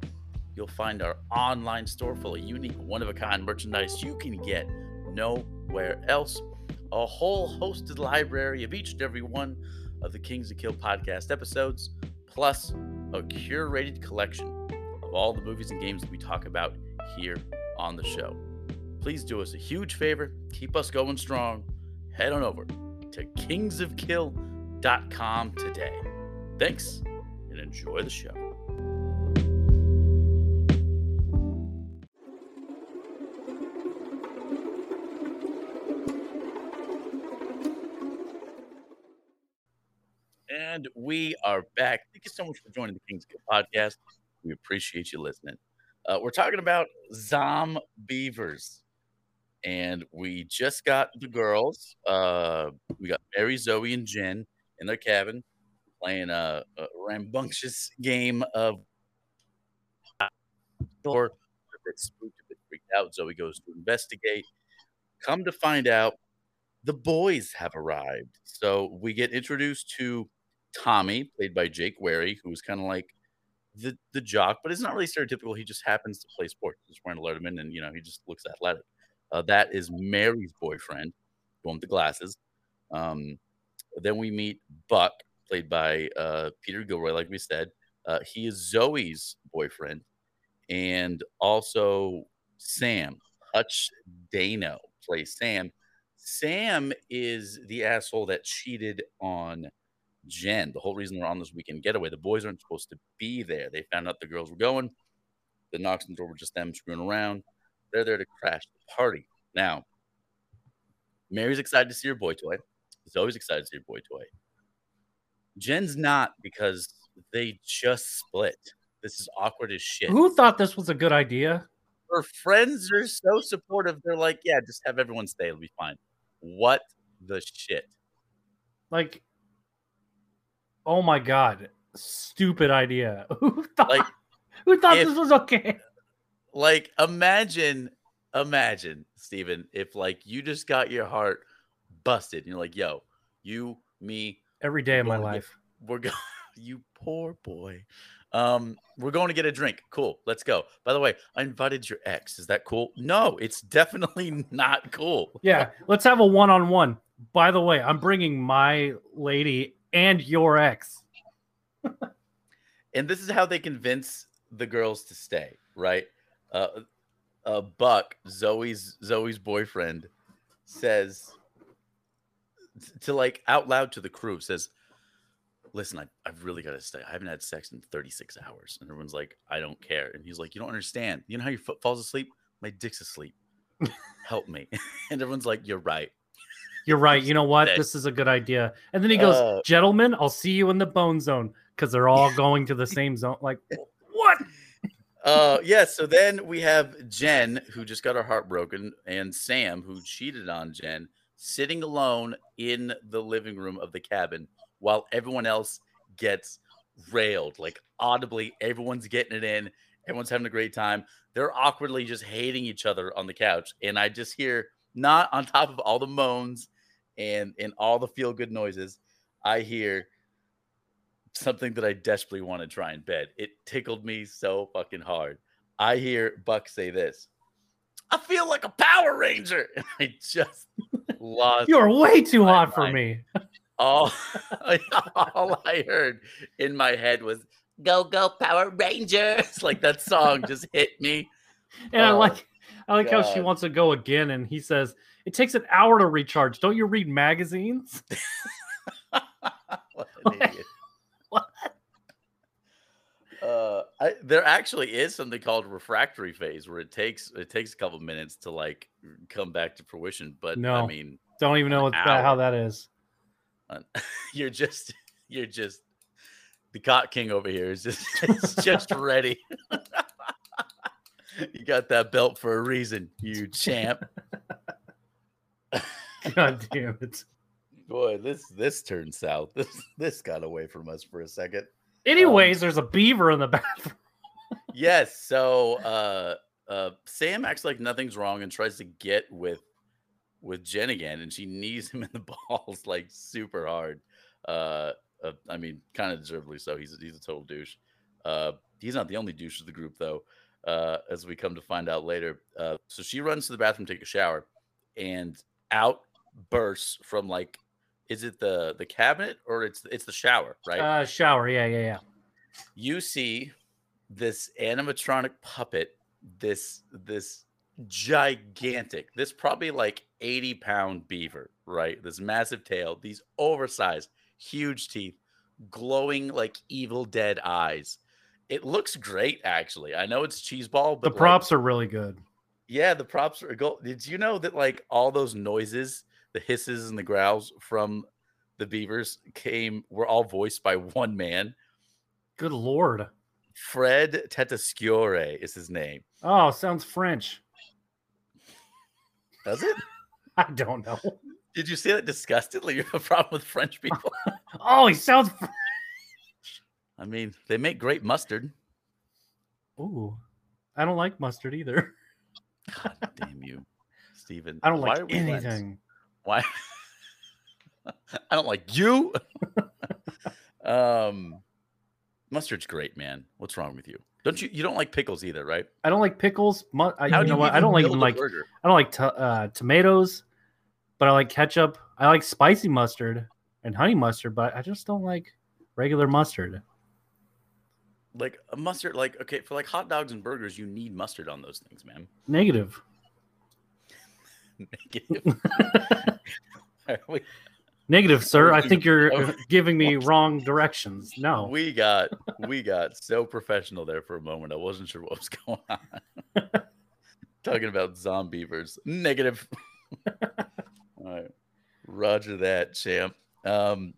You'll find our online store full of unique, one of a kind merchandise you can get nowhere else. A whole hosted library of each and every one of the Kings of Kill podcast episodes, plus a curated collection of all the movies and games that we talk about here on the show. Please do us a huge favor, keep us going strong. Head on over to kingsofkill.com today. Thanks and enjoy the show. And we are back. Thank you so much for joining the Kings of Kill podcast. We appreciate you listening. Uh, we're talking about Zom Beavers. And we just got the girls. Uh, we got Mary, Zoe, and Jen in their cabin playing a, a rambunctious game of door. A bit spooked, a bit freaked out. Zoe goes to investigate. Come to find out, the boys have arrived. So we get introduced to Tommy, played by Jake Weary, who's kind of like the the jock, but it's not really stereotypical. He just happens to play sports. He's wearing a Letterman, and you know he just looks athletic. Uh, that is Mary's boyfriend, the one with the glasses. Um, then we meet Buck, played by uh, Peter Gilroy, like we said. Uh, he is Zoe's boyfriend, and also Sam Hutch Dano plays Sam. Sam is the asshole that cheated on Jen. The whole reason they're on this weekend getaway, the boys aren't supposed to be there. They found out the girls were going. The knocks on the door were just them screwing around. They're there to crash the party. Now, Mary's excited to see her boy toy. Zoe's excited to see her boy toy. Jen's not because they just split. This is awkward as shit. Who thought this was a good idea? Her friends are so supportive. They're like, yeah, just have everyone stay. It'll be fine. What the shit? Like, oh my god, stupid idea. *laughs* Who thought? Like, who thought if- this was okay? Like imagine, imagine, Steven, if like you just got your heart busted and you're like, yo, you, me, Every day of my to get- life. *laughs* we're going *laughs* you poor boy. Um we're going to get a drink. Cool. Let's go. By the way i invited your ex. Is that cool? No it's definitely *laughs* not cool. Yeah, let's have a one-on-one. By the way, I'm bringing my lady and your ex. and this is how they convince the girls to stay right uh uh buck zoe's zoe's boyfriend says to like out loud to the crew says listen I, i've really got to stay i haven't had sex in 36 hours and everyone's like i don't care and he's like you don't understand you know how your foot falls asleep my dick's asleep *laughs* help me *laughs* and everyone's like you're right You're right. You know *laughs* what? This is a good idea. And then he goes, Uh, "Gentlemen, I'll see you in the bone zone because they're all going to the same zone." Like? Uh yeah so then we have jen who just got her heart broken and sam who cheated on jen sitting alone in the living room of the cabin while everyone else gets railed like audibly everyone's getting it in everyone's having a great time. They're awkwardly just hating each other on the couch and i just hear not on top of all the moans and and all the feel good noises i hear something that I desperately want to try in bed. It tickled me so fucking hard. I hear Buck say this. I feel like a Power Ranger. *laughs* And I just lost You're way too hot for me. *laughs* all, *laughs* all I heard in my head was Go Go Power Rangers. Like that song just hit me. And I Oh, like, I like how she wants to go again, and he says it takes an hour to recharge. Don't you read magazines? what an idiot. Uh, I, there actually is something called refractory phase where it takes it takes a couple minutes to like come back to fruition. But no, I mean, Don't even know what that, how that is. uh, *laughs* you're just you're just the cock king over here is just *laughs* is just ready. *laughs* you got that belt for a reason, you champ. God damn it. Boy, this this turned south. This this got away from us for a second. Anyways, there's a beaver in the *laughs* bathroom. yes. So uh uh Sam acts like nothing's wrong and tries to get with with Jen again, and she knees him in the *laughs* balls like super hard. Uh, uh I mean, kind of deservedly so. He's he's a total douche. Uh he's not the only douche of the group though, uh, as we come to find out later. Uh so she runs to the bathroom to take a shower and out bursts from like is it the the cabinet or it's it's the shower, right? Uh, shower. Yeah, yeah, yeah. you see this animatronic puppet this this gigantic this probably like 80 pound beaver right this massive tail these oversized huge teeth glowing like evil dead eyes it looks great actually i know it's cheeseball but The like, props are really good. yeah the props are gold did you know that like all those noises the hisses and the growls from the beavers came were all voiced by one man Good lord. Fred Tatasciore is his name. Oh, sounds French. Does it? *laughs* I don't know. Did you say that disgustedly? *laughs* You have a problem with French people? *laughs* Oh, he sounds. Fr- I mean, they make great mustard. Ooh, I don't like mustard either. God damn you, Steven. I don't Why like anything. Why? *laughs* I don't like you. *laughs* um, mustard's great, man. What's wrong with you? Don't you? You don't like pickles either, right? I don't like pickles. Mu- I, How you do know what? I don't like even like. burger? I don't like to, uh, tomatoes, but I like ketchup. I like spicy mustard and honey mustard, but I just don't like regular mustard. like a mustard. Like okay, for like hot dogs and burgers, you need mustard on those things, man. Negative. *laughs* Negative. We- *laughs* Negative, sir. I think you're *laughs* giving me wrong directions. No. We got we got so professional there for a moment. I wasn't sure what was going on. *laughs* Talking about zombeavers. Negative. All right. Roger that, champ. Um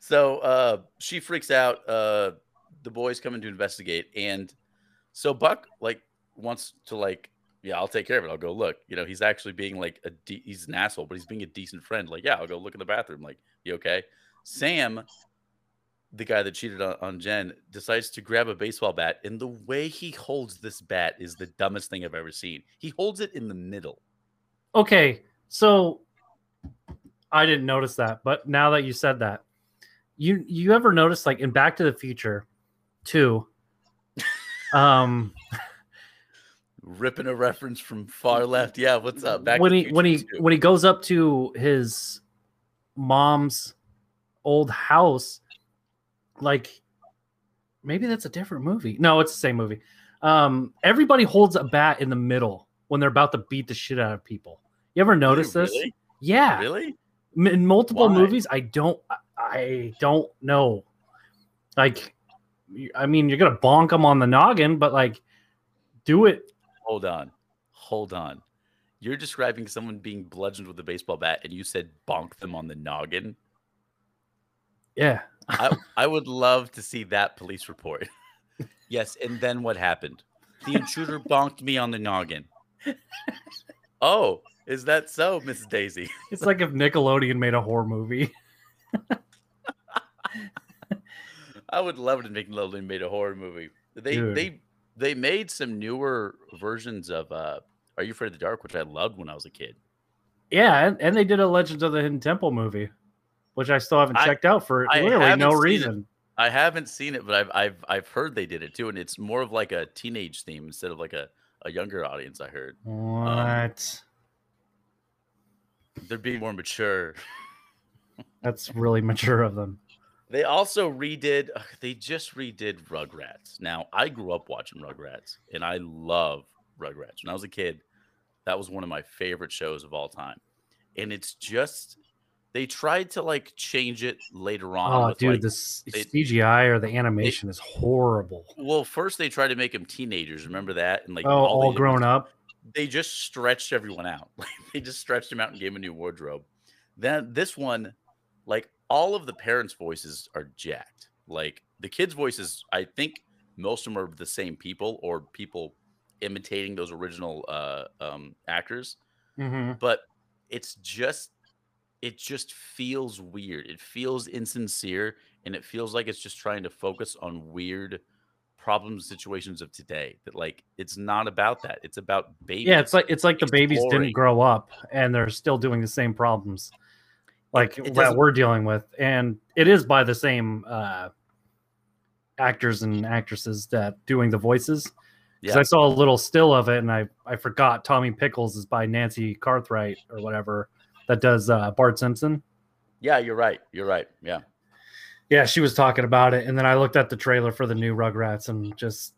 so uh she freaks out. Uh the boys coming to investigate and so Buck like wants to like yeah, I'll take care of it. I'll go look. You know, he's actually being like a de- he's an asshole, but he's being a decent friend. Like, yeah, I'll go look in the bathroom. Like, you okay? Sam, the guy that cheated on, on Jen, decides to grab a baseball bat, and the way he holds this bat is the dumbest thing I've ever seen. He holds it in the middle. Okay, so I didn't notice that, but now that you said that, you you ever notice like in Back to the Future, two, um, *laughs* Ripping a reference from far left. Yeah, what's up? Back when he when he Future when he goes up to his mom's old house, like maybe that's a different movie. No, it's the same movie. Um, everybody holds a bat in the middle when they're about to beat the shit out of people. You ever too. notice this? Really? Yeah. Really? In multiple Why? movies i don't I- i don't know like I mean you're gonna bonk them on the noggin but like do it Hold on. Hold on. You're describing someone being bludgeoned with a baseball bat, and you said bonk them on the noggin. yeah I, I would love to see that police report. *laughs* yes, and then what happened? The intruder bonked me on the noggin. Oh, is that so, Miss Daisy? *laughs* it's like if nickelodeon made a horror movie *laughs* I would love it if Nickelodeon made a horror movie. They Dude. they they made some newer versions of uh Are You Afraid of the Dark, which I loved when I was a kid. yeah and, and they did a legends of the hidden temple movie which i still haven't I- checked out for I literally no seen it. reason I haven't seen it, but I've I've I've heard they did it too, and it's more of like a teenage theme instead of like a, a younger audience. I heard what they're being more mature. *laughs* that's really mature of them They also redid. They just redid Rugrats. Now I grew up watching Rugrats, and I love Rugrats. When I was a kid, that was one of my favorite shows of all time. And it's just they tried to like change it later on. oh with, dude like- this they- cgi or the animation is horrible well, first they tried to make them teenagers. Remember that? And like oh all was grown up they just stretched everyone out. *laughs* Like they just stretched him out and gave him a new wardrobe. Then this one, like all of the parents' voices are jacked. Like the kids' voices, I think most of them are the same people or people imitating those original uh, um, actors. hmm But it's just, it just feels weird. It feels insincere, and it feels like it's just trying to focus on weird problems situations of today that like it's not about that it's about babies Yeah, it's like it's like the babies exploring. didn't grow up and they're still doing the same problems like that we're dealing with. And it is by the same uh actors and actresses that doing the voices. Because Yeah. I saw a little still of it and I I forgot Tommy Pickles is by Nancy Cartwright or whatever that does uh Bart Simpson. Yeah, you're right. You're right. Yeah. Yeah, she was talking about it, and then I looked at the trailer for the new Rugrats and just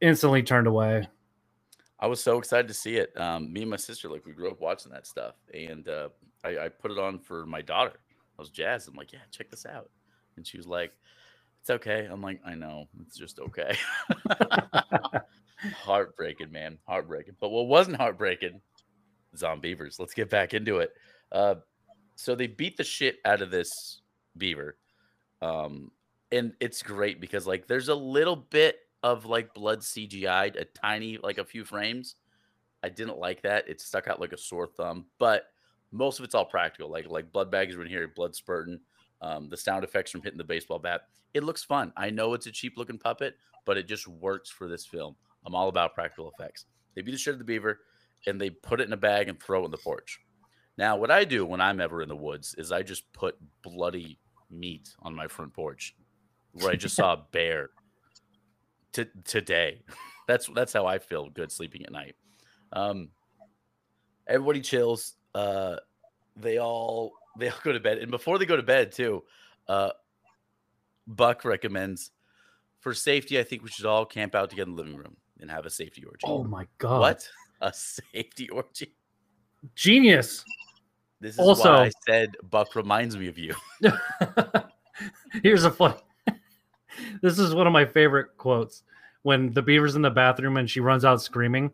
instantly turned away. I was so excited to see it. Um, me and my sister, like, we grew up watching that stuff, and uh, I, I put it on for my daughter. I was jazzed. I'm like, yeah, check this out, and she was like, "It's okay." I'm like, "I know, it's just okay." *laughs* heartbreaking, man, heartbreaking. But what wasn't heartbreaking? Zombeavers. Let's get back into it. Uh, so they beat the shit out of this beaver, um, and it's great because like there's a little bit of like blood CGI'd, a tiny like a few frames, I didn't like that. It stuck out like a sore thumb, but most of it's all practical. Like like blood bags in here, blood spurting, um, the sound effects from hitting the baseball bat. It looks fun. I know it's a cheap looking puppet, but it just works for this film. I'm all about practical effects. They beat the shit of the beaver and they put it in a bag and throw it in the porch. Now, what I do when I'm ever in the woods is I just put bloody meat on my front porch where I just saw a *laughs* bear t- today. *laughs* That's that's how I feel good sleeping at night. Um, everybody chills. Uh, they all they all go to bed, and before they go to bed too, uh, Buck recommends for safety. I think we should all camp out together in the living room and have a safety orgy. Oh my god! What a safety orgy! Genius. This is Also- why I said Buck reminds me of you. *laughs* Here's a fun. this is one of my favorite quotes. When the beaver's in the bathroom and she runs out screaming,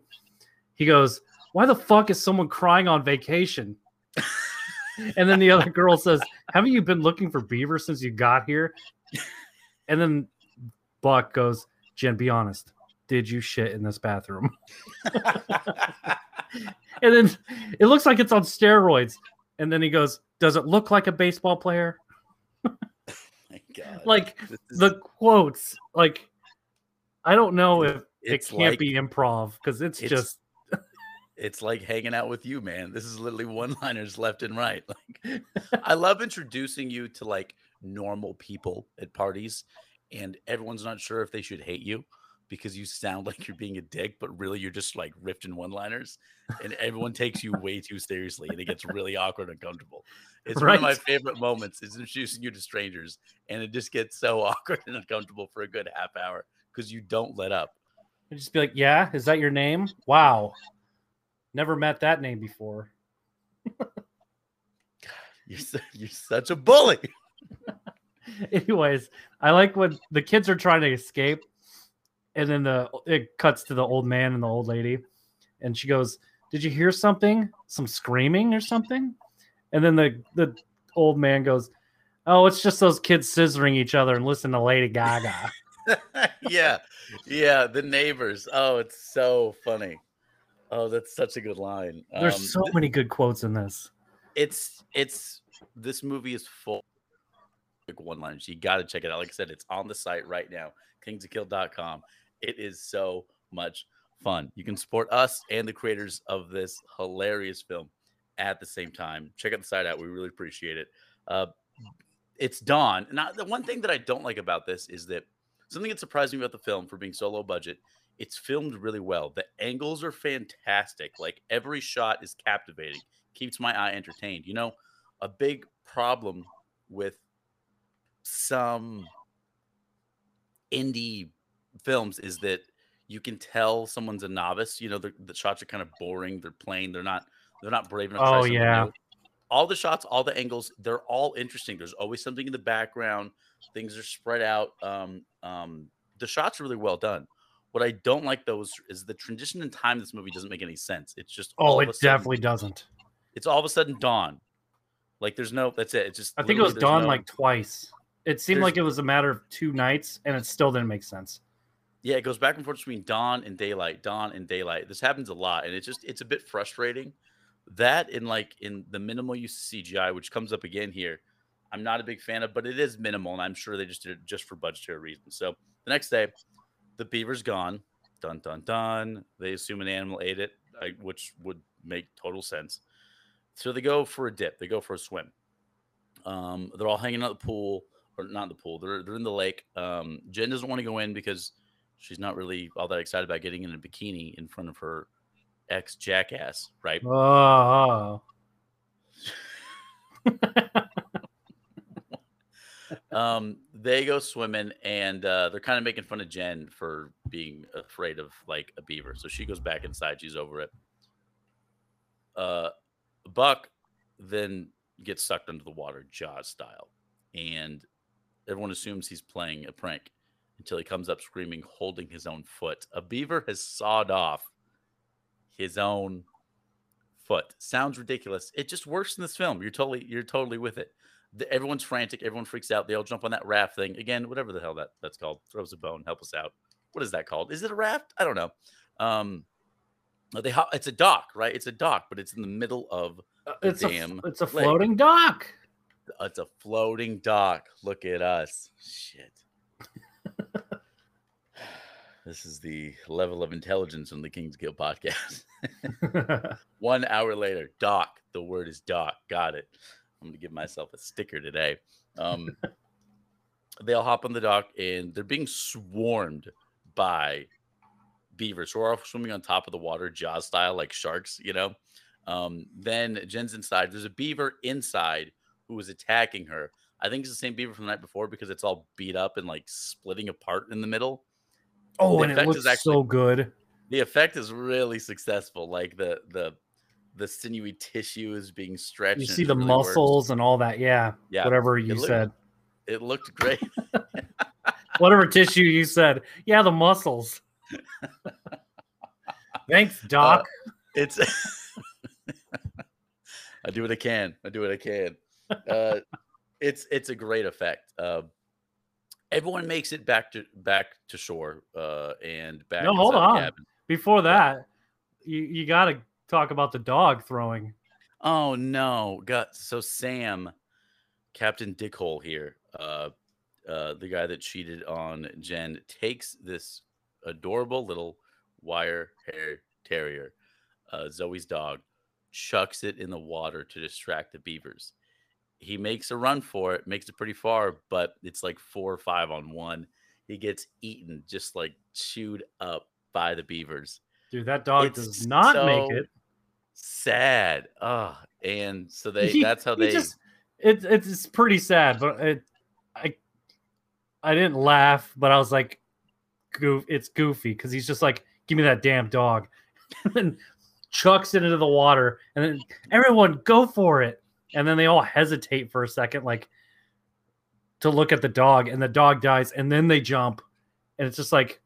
he goes, "Why the fuck is someone crying on vacation?" and then the other girl says, "Haven't you been looking for beaver since you got here?" And then Buck goes, "Jen, be honest. Did you shit in this bathroom?" *laughs* and then it looks like it's on steroids. And then he goes, "Does it look like a baseball player?" God. Like is- the quotes, like I don't know if it can't like be improv because it's, it's- just it's like hanging out with you, man. This is literally one-liners *laughs* left and right. Like *laughs* I love introducing you to like normal people at parties, and everyone's not sure if they should hate you because you sound *laughs* like you're being a dick, but really you're just like riffing one-liners, and everyone takes you way too seriously, and it gets really awkward and uncomfortable. It's one of my favorite moments is introducing you to strangers, and it just gets so awkward and uncomfortable for a good half hour because you don't let up. I'd just be like, "Yeah, is that your name? Wow, never met that name before." *laughs* You're, su- you're such a bully. *laughs* Anyways, I like when the kids are trying to escape, and then the it cuts to the old man and the old lady, and she goes, "Did you hear something? Some screaming or something?" And then the the old man goes, "Oh, it's just those kids scissoring each other and listen to Lady Gaga." *laughs* yeah, yeah. The neighbors. Oh, it's so funny. Oh, that's such a good line. There's Um, so th- many good quotes in this. it's it's this movie is full like one liners. You got to check it out. Like I said, it's on the site right now, kingsofkill.com. It is so much fun. You can support us and the creators of this hilarious film at the same time. Check out the site out. We really appreciate it. Uh, it's Dawn. I, the one thing that I don't like about this is that something that surprised me about the film for being so low budget, it's filmed really well. The angles are fantastic. Like every shot is captivating, keeps my eye entertained. You know, a big problem with some indie films is that you can tell someone's a novice. You know, the, the shots are kind of boring. They're plain. They're not. They're not brave enough. Oh, yeah. new. All the shots, all the angles, they're all interesting. There's always something in the background. Things are spread out. Um, um, the shots are really well done. What I don't like those is the transition in time. This movie doesn't make any sense. It's just Oh, it sudden- definitely doesn't. It's all of a sudden dawn. Like there's no. That's it. It's just. I think it was dawn no- like twice. It seemed like it was a matter of two nights, and it still didn't make sense. Yeah, it goes back and forth between dawn and daylight, dawn and daylight. This happens a lot, and it's just it's a bit frustrating. That in like in the minimal use of CGI, which comes up again here, I'm not a big fan of, but it is minimal, and I'm sure they just did it just for budgetary reasons. So the next day, the beaver's gone. Dun dun dun. They assume an animal ate it, which would make total sense. So they go for a dip. They go for a swim. Um, they're all hanging out the pool, or not the pool. They're they're in the lake. Um, Jen doesn't want to go in because she's not really all that excited about getting in a bikini in front of her ex jackass, right? Oh, *laughs* um, they go swimming and uh, they're kind of making fun of Jen for being afraid of like a beaver. So she goes back inside. She's over it. Uh, Buck then gets sucked under the water, Jaws style, and everyone assumes he's playing a prank until he comes up screaming, holding his own foot. A beaver has sawed off his own foot. Sounds ridiculous. It just works in this film. You're totally, you're totally with it. The, everyone's frantic. Everyone freaks out. They all jump on that raft thing again. Whatever the hell that that's called. Throws a bone. Help us out. What is that called? Is it a raft? I don't know. Um, Uh, They hop, it's a dock, right? It's a dock, but it's in the middle of Uh, The It's a damn it's a lake. floating dock. it's a floating dock. Look at us. Shit. *sighs* this is the level of intelligence on the King's Guild podcast. *laughs* *laughs* One hour later, dock. The word is dock. Got it. I'm gonna give myself a sticker today. Um, *laughs* they all hop on the dock and they're being swarmed by beavers who are all swimming on top of the water, jaws style, like sharks. You know. Um, then Jen's inside. There's a beaver inside who is attacking her. I think it's the same beaver from the night before because it's all beat up and like splitting apart in the middle. oh, The and it looks actually- so good. the effect is really successful. Like the the the sinewy tissue is being stretched. You see the really works. muscles and all that. Yeah. Yeah, Whatever you looked- said. It looked great. *laughs* Whatever tissue you said. Yeah, the muscles. Thanks, *laughs* Doc. it's *laughs* I do what I can. I do what I can. Uh, it's it's a great effect. Uh, everyone makes it back to back to shore uh, and back. No, hold on. cabin. Before that, you you got to talk about the dog throwing. Oh no, got so Sam, Captain Dickhole here, uh, uh, the guy that cheated on Jen, takes this adorable little wire hair terrier, uh, Zoe's dog, chucks it in the water to distract the beavers. He makes a run for it, makes it pretty far, but it's like four or five on one. He gets eaten, just like chewed up by the beavers Dude, that dog It's does not make it. Sad. Oh, and so *laughs* they He- that's how they just it's it's pretty sad, but it, I I didn't laugh, but I was like, goof, it's goofy because he's just like, give me that damn dog, *laughs* and then chucks it into the water, and then everyone go for it, and then they all hesitate for a second, like to look at the dog, and the dog dies, and then they jump, and it's just like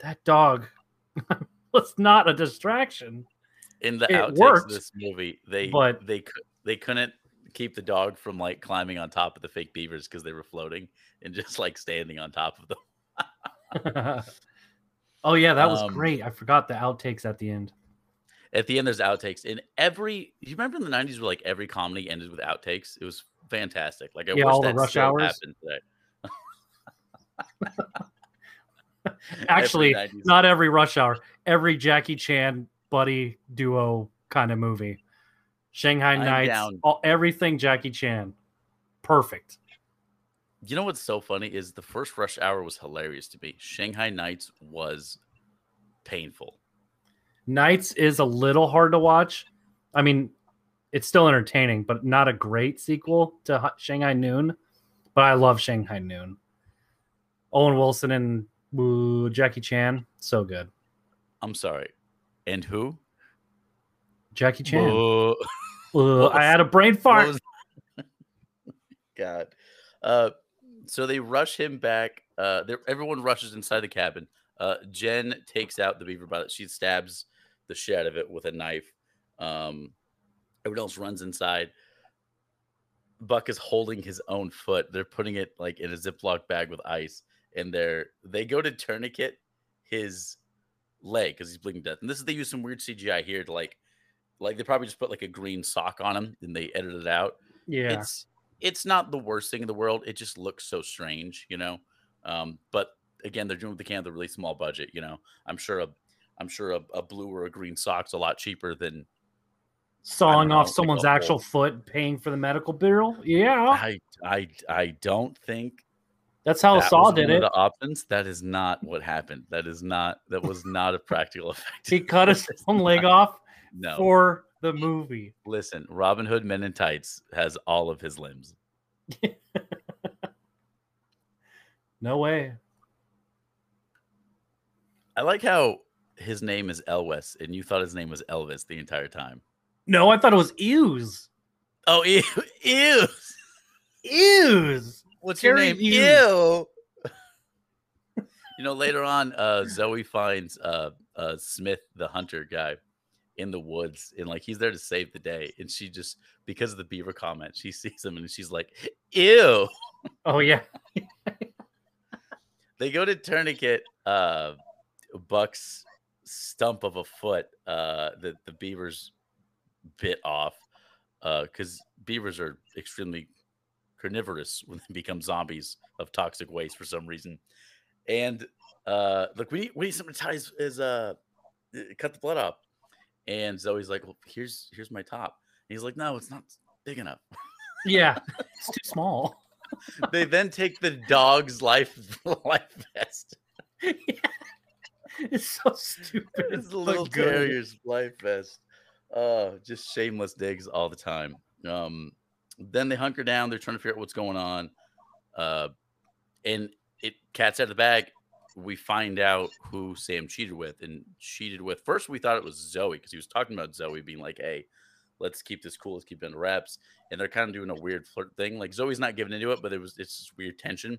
that dog *laughs* was not a distraction. In the it outtakes worked, of this movie, they but- they cou- they couldn't keep the dog from like climbing on top of the fake beavers because they were floating and just like standing on top of them. *laughs* oh yeah, that was Um, great. I forgot the outtakes at the end. At the end, there's outtakes. In every, you remember in the '90s where like every comedy ended with outtakes? It was fantastic. Like I Yeah, wish all the that rush still hours. happened today. *laughs* *laughs* Actually, 90s not every rush hour, every Jackie Chan buddy duo kind of movie. Shanghai I'm Nights, all, everything Jackie Chan. Perfect. You know what's so funny is the first rush hour was hilarious to me. Shanghai Nights was painful. Nights is a little hard to watch. I mean, it's still entertaining, but not a great sequel to Shanghai Noon. But I love Shanghai Noon. Owen Wilson and ooh, Jackie Chan, so good. I'm sorry. And who? Jackie Chan. *laughs* I had a brain fart. was- *laughs* God. Uh, so they rush him back. Uh, everyone rushes inside the cabin. Uh, Jen takes out the beaver by the, she stabs the shit out of it with a knife. Um, everyone else runs inside. Buck is holding his own foot. They're putting it like in a Ziploc bag with ice, and they're they go to tourniquet his leg because he's bleeding to death. And this is they use some weird CGI here to like, like they probably just put like a green sock on him and they edited it out Yeah. it's it's not the worst thing in the world. It just looks so strange, you know. Um, but again, they're doing what they can with a really small budget. You know, I'm sure a I'm sure a, a blue or a green sock's a lot cheaper than Sawing off like someone's whole- actual foot, paying for the medical bill. Yeah. I I I don't think That's how that Saw did it. the options. That is not what happened. That is not that was not a practical *laughs* effect. He cut his *laughs* own leg off no. for the movie. Listen, Robin Hood Men in Tights has all of his limbs. *laughs* No way. I like how his name is Elwes and you thought his name was Elvis the entire time. No, I thought it was Ews. Oh, ew, ew. Ews. What's your name? Hughes. Ew. you know, later on, uh, Zoe finds uh, uh, Smith, the hunter guy, in the woods, and like he's there to save the day. And she just, because of the beaver comment, she *laughs* sees him and she's like, "Ew." Oh yeah. *laughs* They go to tourniquet uh, Buck's stump of a foot uh, that the beavers bit off because beavers are extremely carnivorous *laughs* when they become zombies of toxic waste for some reason. And uh, look, we need, we need something to tie his, his uh, cut the blood off. And Zoe's like, well, here's here's my top. And he's like, no, it's not big enough. Yeah, *laughs* it's too small. they then take the dog's life *laughs* life vest. yeah. It's so stupid. It's the but little terrier's life vest. Oh, just shameless digs all the time. Um, then they hunker down. They're trying to figure out what's going on. Uh, and it cats out of the bag. We find out who Sam cheated with, and cheated with. First, we thought it was Zoe because he was talking about Zoe being like, "Hey, let's keep this cool. Let's keep in reps." And they're kind of doing a weird flirt thing. Like Zoe's not giving into it, but it was it's just weird tension.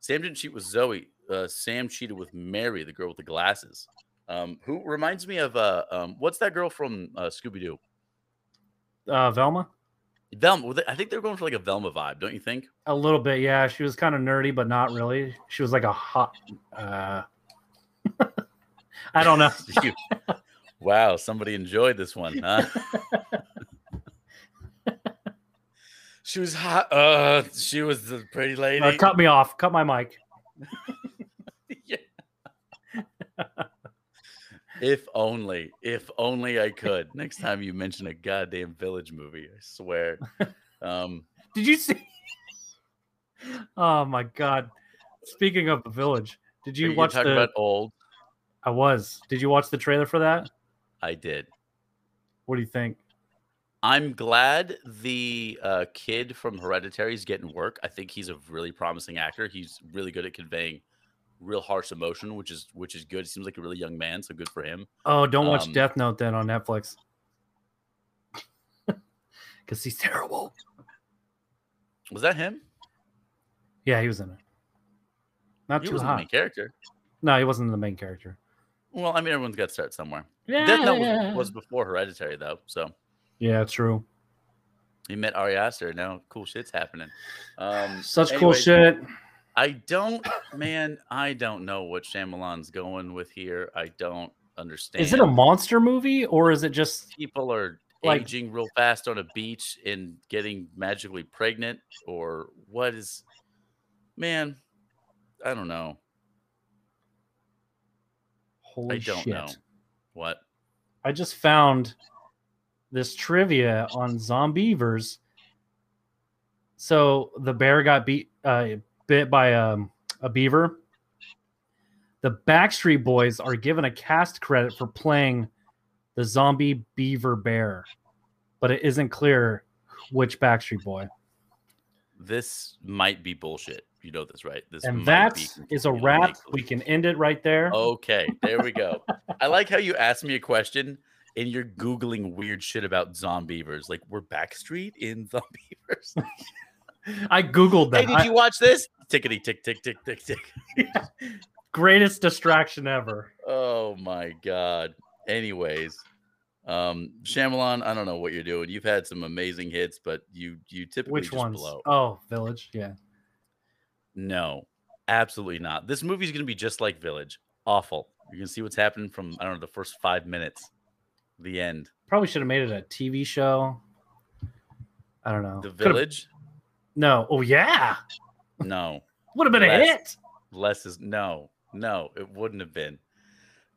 Sam didn't cheat with Zoe. Uh, Sam cheated with Mary, the girl with the glasses. Um, who reminds me of uh, um, what's that girl from uh, Scooby Doo? Uh, Velma, Velma. I think they're going for like a Velma vibe, don't you think? a little bit. Yeah, she was kind of nerdy, but not really. She was like a hot. Uh, *laughs* I don't know. *laughs* You- wow, somebody enjoyed this one, huh? *laughs* she was hot. Uh, she was the pretty lady. Uh, cut me off. Cut my mic. Yeah. If only, if only I could. Next time you mention a goddamn village movie, I swear. Um, *laughs* Did you see? *laughs* oh my god! Speaking of the village, did you you watch the? about old? I was. Did you watch the trailer for that? I did. What do you think? I'm glad the uh, kid from Hereditary is getting work. I think he's a really promising actor. He's really good at conveying real harsh emotion, which is which is good. He seems like a really young man, so good for him. Oh, don't watch Um, Death Note then on Netflix. *laughs* Because he's terrible. Was that him? Yeah, he was in it. Not He too was the hot. main character. No, he wasn't the main character. Well, I mean, everyone's got to start somewhere. Yeah, Death Note was, was before Hereditary, though, so yeah, true. he met Ari Aster. Now, cool shit's happening. Um, Such cool anyways, shit. I don't, man. I don't know what Shyamalan's going with here. I don't understand. Is it a monster movie or is it just people are like- aging real fast on a beach and getting magically pregnant, or what is? Man, I don't know. holy I don't shit? know. What? I just found this trivia on Zombeavers. So the bear got beat uh, bit by um, a beaver. The Backstreet Boys are given a cast credit for playing the zombie beaver bear, but it isn't clear which Backstreet Boy. This might be bullshit. You know this, right? This And that is a wrap. make-believe. We can end it right there. Okay, there we go. *laughs* I like how you asked me a question and you're googling weird shit about zombeavers. Like we're Backstreet in zombeavers. *laughs* I googled that. hey, did you watch this? Tickety tick tick tick tick tick. I- *laughs* greatest distraction ever. Oh my god. Anyways, um, Shyamalan, I don't know what you're doing. You've had some amazing hits, but you you typically Which ones? blow. Oh, Village. Yeah. No, absolutely not. This movie's gonna be just like Village. Awful. You can see what's happening from I don't know the first five minutes, the end. Probably should have made it a TV show. I don't know. The Could've- Village. No. Oh yeah. No, Would have been a hit. less is no, no. It wouldn't have been.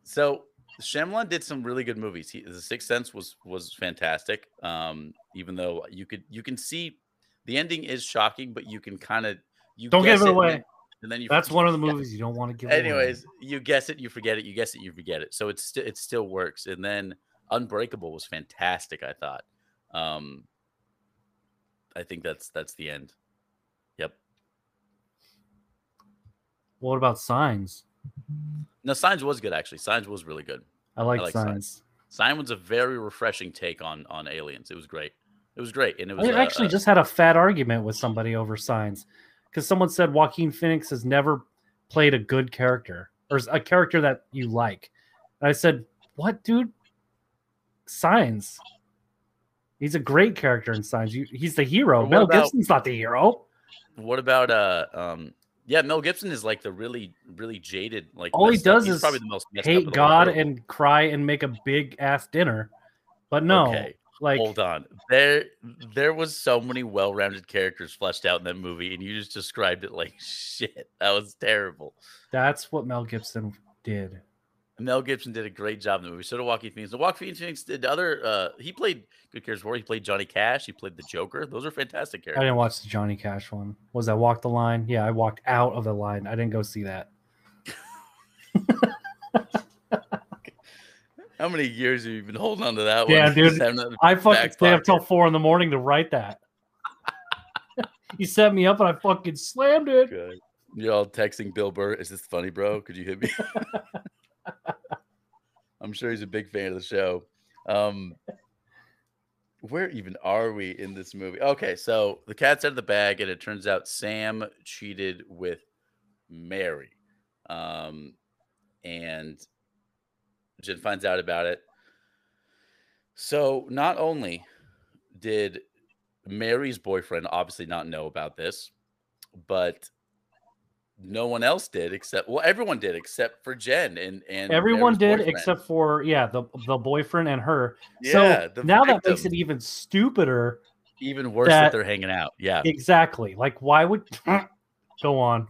So Shyamalan did some really good movies. He, the Sixth Sense was was fantastic. Um, even though you could you can see the ending is shocking, but you can kind of you Don't give guess it away. And then you That's one of the movies you don't want to give. Anyways, you guess it, you forget it. You guess it, you forget it. So it's st- it still works. And then Unbreakable was fantastic. I thought. Um, I think that's that's the end. Yep. What about Signs? No, Signs was good actually. Signs was really good. I like, Signs. Signs was a very refreshing take on on aliens. It was great. It was great, and it was I uh, actually uh, just had a fat argument with somebody over Signs because someone said Joaquin Phoenix has never played a good character or a character that you like. And I said, "What, dude? Signs. He's a great character in Signs. You, he's the hero. Mel about- Gibson's not the hero. What about uh um Yeah, Mel Gibson is like the really, really jaded. Like All he up- does is probably the most messed up of Hate God and cry and make a big ass dinner. But no, Okay, like hold on. There, there was so many well-rounded characters fleshed out in that movie, and you just described it like *laughs* shit. That was terrible. that's what Mel Gibson did. Mel Gibson did a great job in the movie. So did Joaquin Phoenix. The Joaquin Phoenix did other. Uh, he played good characters. Before. He played Johnny Cash. He played the Joker. Those are fantastic characters. I didn't watch the Johnny Cash one. Was I walk the line? Yeah, I walked out of the line. I didn't go see that. *laughs* How many years have you been holding on to that Yeah, one? dude. Having that- I fucking stay up till four in the morning to write that. *laughs* you set me up and I fucking slammed it. Good. You're all texting Bill Burr. Is this funny, bro? Could you hit me? *laughs* I'm sure he's a big fan of the show. Um, where even are we in this movie? Okay, so the cat's out of the bag, and it turns out Sam cheated with Mary. Um, and Jen finds out about it. So not only did Mary's boyfriend obviously not know about this, but no one else did except well, everyone did except for Jen and and Everyone did boyfriend. except for yeah, the the boyfriend and her. yeah, so now that makes it even stupider. even worse that, that- they're hanging out. Yeah, Exactly. Like why would *laughs* *laughs* go on?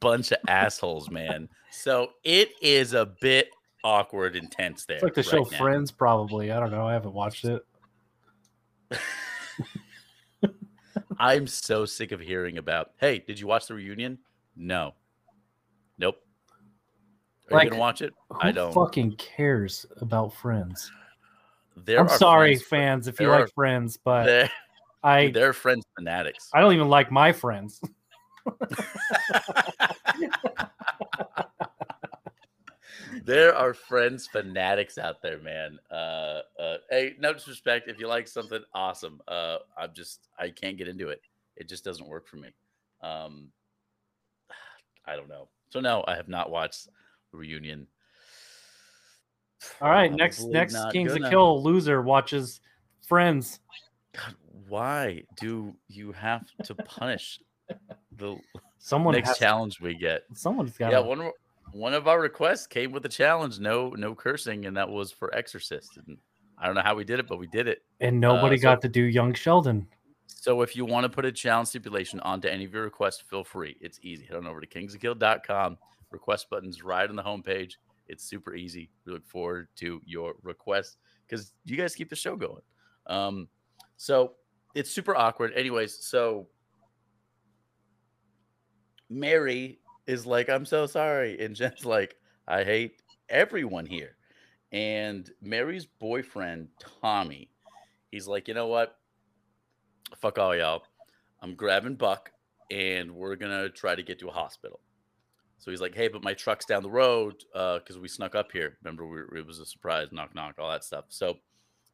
bunch of assholes, man. So it is a bit awkward and tense there. It's like the show now. Friends, probably. I don't know. I haven't watched it. *laughs* I'm so sick of hearing about. Hey, did you watch the reunion? No. Nope. Are Like, you gonna watch it? I don't. fucking cares about Friends? There I'm are sorry, friends- fans, if you like are- Friends, but They're, *laughs* I they're friends fanatics. I don't even like my friends. *laughs* there are friends fanatics out there, man. Uh, uh, hey, no disrespect. If you like something, awesome. Uh, I'm just I can't get into it. It just doesn't work for me. Um, I don't know. So no, I have not watched reunion. All right, next Probably next not Kings of. Kill loser watches Friends. God, why do you have to punish the *laughs* Someone next challenge we get? someone's got Yeah, one one of our requests came with a challenge, no no cursing, and that was for Exorcist. And I don't know how we did it, but we did it. and nobody uh, so- got to do Young Sheldon. So if you want to put a challenge stipulation onto any of your requests, feel free. It's easy. Head on over to kingsofkill.com. Request buttons right on the homepage. It's super easy. We look forward to your requests because you guys keep the show going. Um, so it's super awkward. Anyways, so Mary is like, I'm so sorry. And *laughs* Jen's like, I hate everyone here. And Mary's boyfriend, Tommy, he's like, you know what? Fuck all y'all. I'm grabbing Buck and we're gonna try to get to a hospital. So he's like, hey, but my truck's down the road because we snuck up here. Remember, we, it was a surprise, knock, knock, all that stuff. So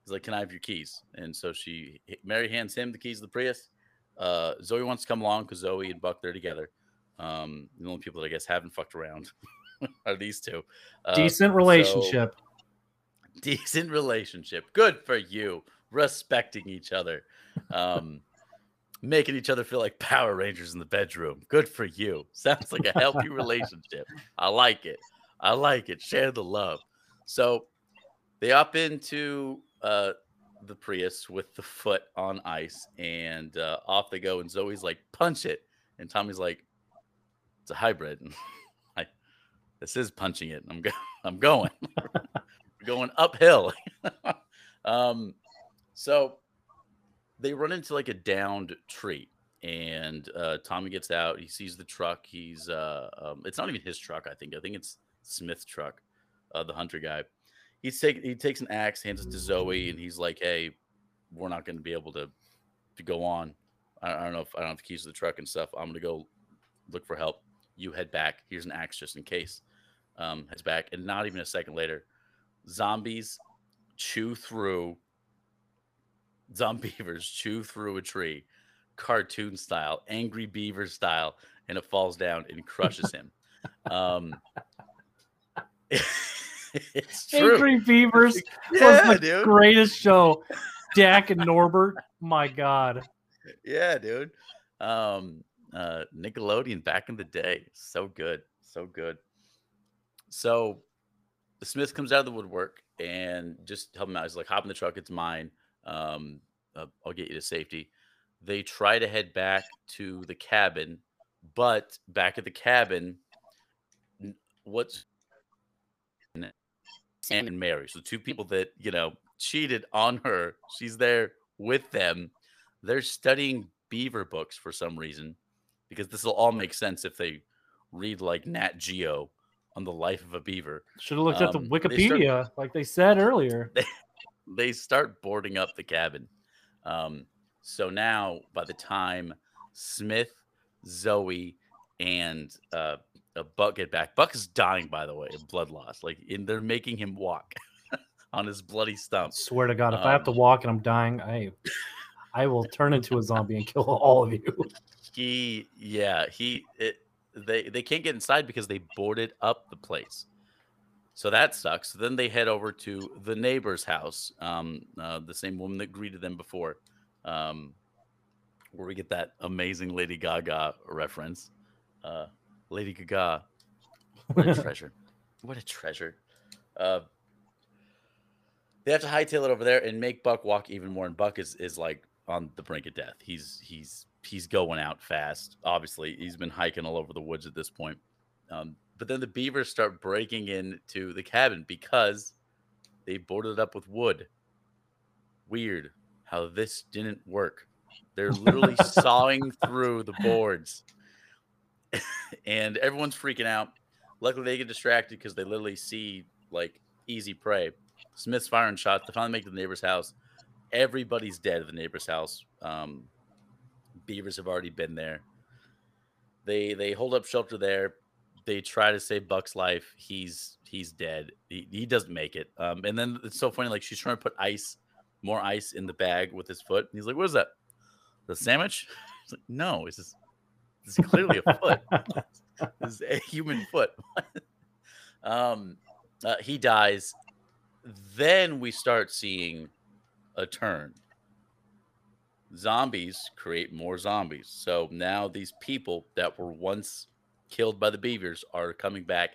he's like, can I have your keys? And so she, Mary hands him the keys of the Prius. Uh, Zoe wants to come along because Zoe and Buck they're together. Um, the only people that I guess haven't fucked around *laughs* are these two. Uh, Decent so- relationship. *laughs* decent relationship. Good for you. Respecting each other. Um, making each other feel like Power Rangers in the bedroom. Good for you. *laughs* Sounds like a healthy relationship. I like it. I like it. Share the love. So they up into uh, the Prius with the foot on ice and uh, off they go. And Zoe's like, punch it. And Tommy's like, it's a hybrid. *laughs* And I, this is punching it. I'm, go- *laughs* I'm going. Going uphill. um, so they run into like a downed tree, and uh, Tommy gets out. He sees the truck. He's uh, um, it's not even his truck. I think. I think it's Smith's truck, uh, the hunter guy. He's take he takes an axe, hands it to Zoe, and he's like, "Hey, we're not going to be able to to go on. I, I don't know if I don't have the keys to the truck and stuff. I'm going to go look for help. You head back. Here's an axe just in case." Um, heads back, and not even a second later, zombies chew through zombeavers *laughs* chew through a tree cartoon style angry beaver style and it falls down and crushes him um *laughs* it's true Angry Beavers *laughs* yeah was the dude greatest show. Dag and Norbert. My God. yeah dude um Uh, Nickelodeon back in the day, so good, so good. So the Smith comes out of the woodwork and just help him out. He's like, "Hop in the truck, it's mine. Um, uh, I'll get you to safety." They try to head back to the cabin, but back at the cabin, what's Sam and Mary, so two people that you know cheated on her. She's there with them. They're studying beaver books for some reason because this will all make sense if they read like Nat Geo on the life of a beaver. Should have looked um, at the Wikipedia, they start, like they said earlier. They, *laughs* they start boarding up the cabin. Um, so now, by the time Smith, Zoe, and uh, Buck get back, Buck is dying, by the way, of blood loss. Like, in, they're making him walk *laughs* on his bloody stump. Swear to God, if um, I have to um, walk and I'm dying, I, I will turn into a zombie and kill all of you. *laughs* He, yeah, he, it, they they can't get inside because they boarded up the place. So that sucks. then they head over to the neighbor's house, um, uh, the same woman that greeted them before, um, where we get that amazing Lady Gaga reference. Uh, Lady Gaga, what a *laughs* treasure! What a treasure! Uh, they have to hightail it over there and make Buck walk even more. And Buck is is like on the brink of death. He's he's he's going out fast. Obviously, he's been hiking all over the woods at this point. Um, but then the beavers start breaking into the cabin because they boarded it up with wood. Weird how this didn't work. They're literally sawing through the boards, *laughs* and everyone's freaking out. Luckily, they get distracted because they literally see like easy prey. Smith's firing shots. They finally make it to the neighbor's house. Everybody's dead at the neighbor's house. Um, beavers have already been there. They they hold up shelter there. They try to save Buck's life. He's he's dead. He, he doesn't make it. Um, and then it's so funny. Like she's trying to put ice, more ice in the bag with his foot. And he's like, "What is that? The sandwich?" *laughs* He's like, "No, it's just is clearly a foot. *laughs* is a human foot." *laughs* um, uh, he dies. Then we start seeing a turn zombies create more zombies. So now these people that were once killed by the beavers are coming back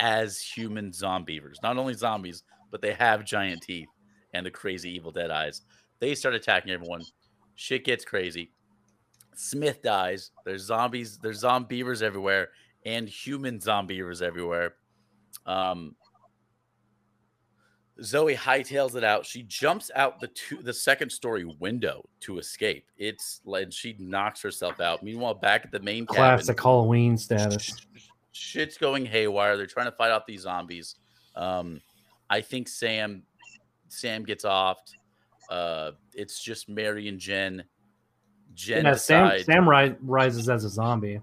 as human zombeavers. Not only zombies, but they have giant teeth and the crazy evil dead eyes. They start attacking everyone. Shit gets crazy. Smith dies. There's zombies, there's zombeavers everywhere and human zombeavers everywhere. Um, Zoe hightails it out. She jumps out the two, the second story window to escape. It's like she knocks herself out. Meanwhile, back at the main classic cabin, Halloween status. Shit's going haywire. They're trying to fight off these zombies. Um, I think Sam Sam gets off. Uh, it's just Mary and Jen. Jen yeah, Sam Sam ri- rises as a zombie.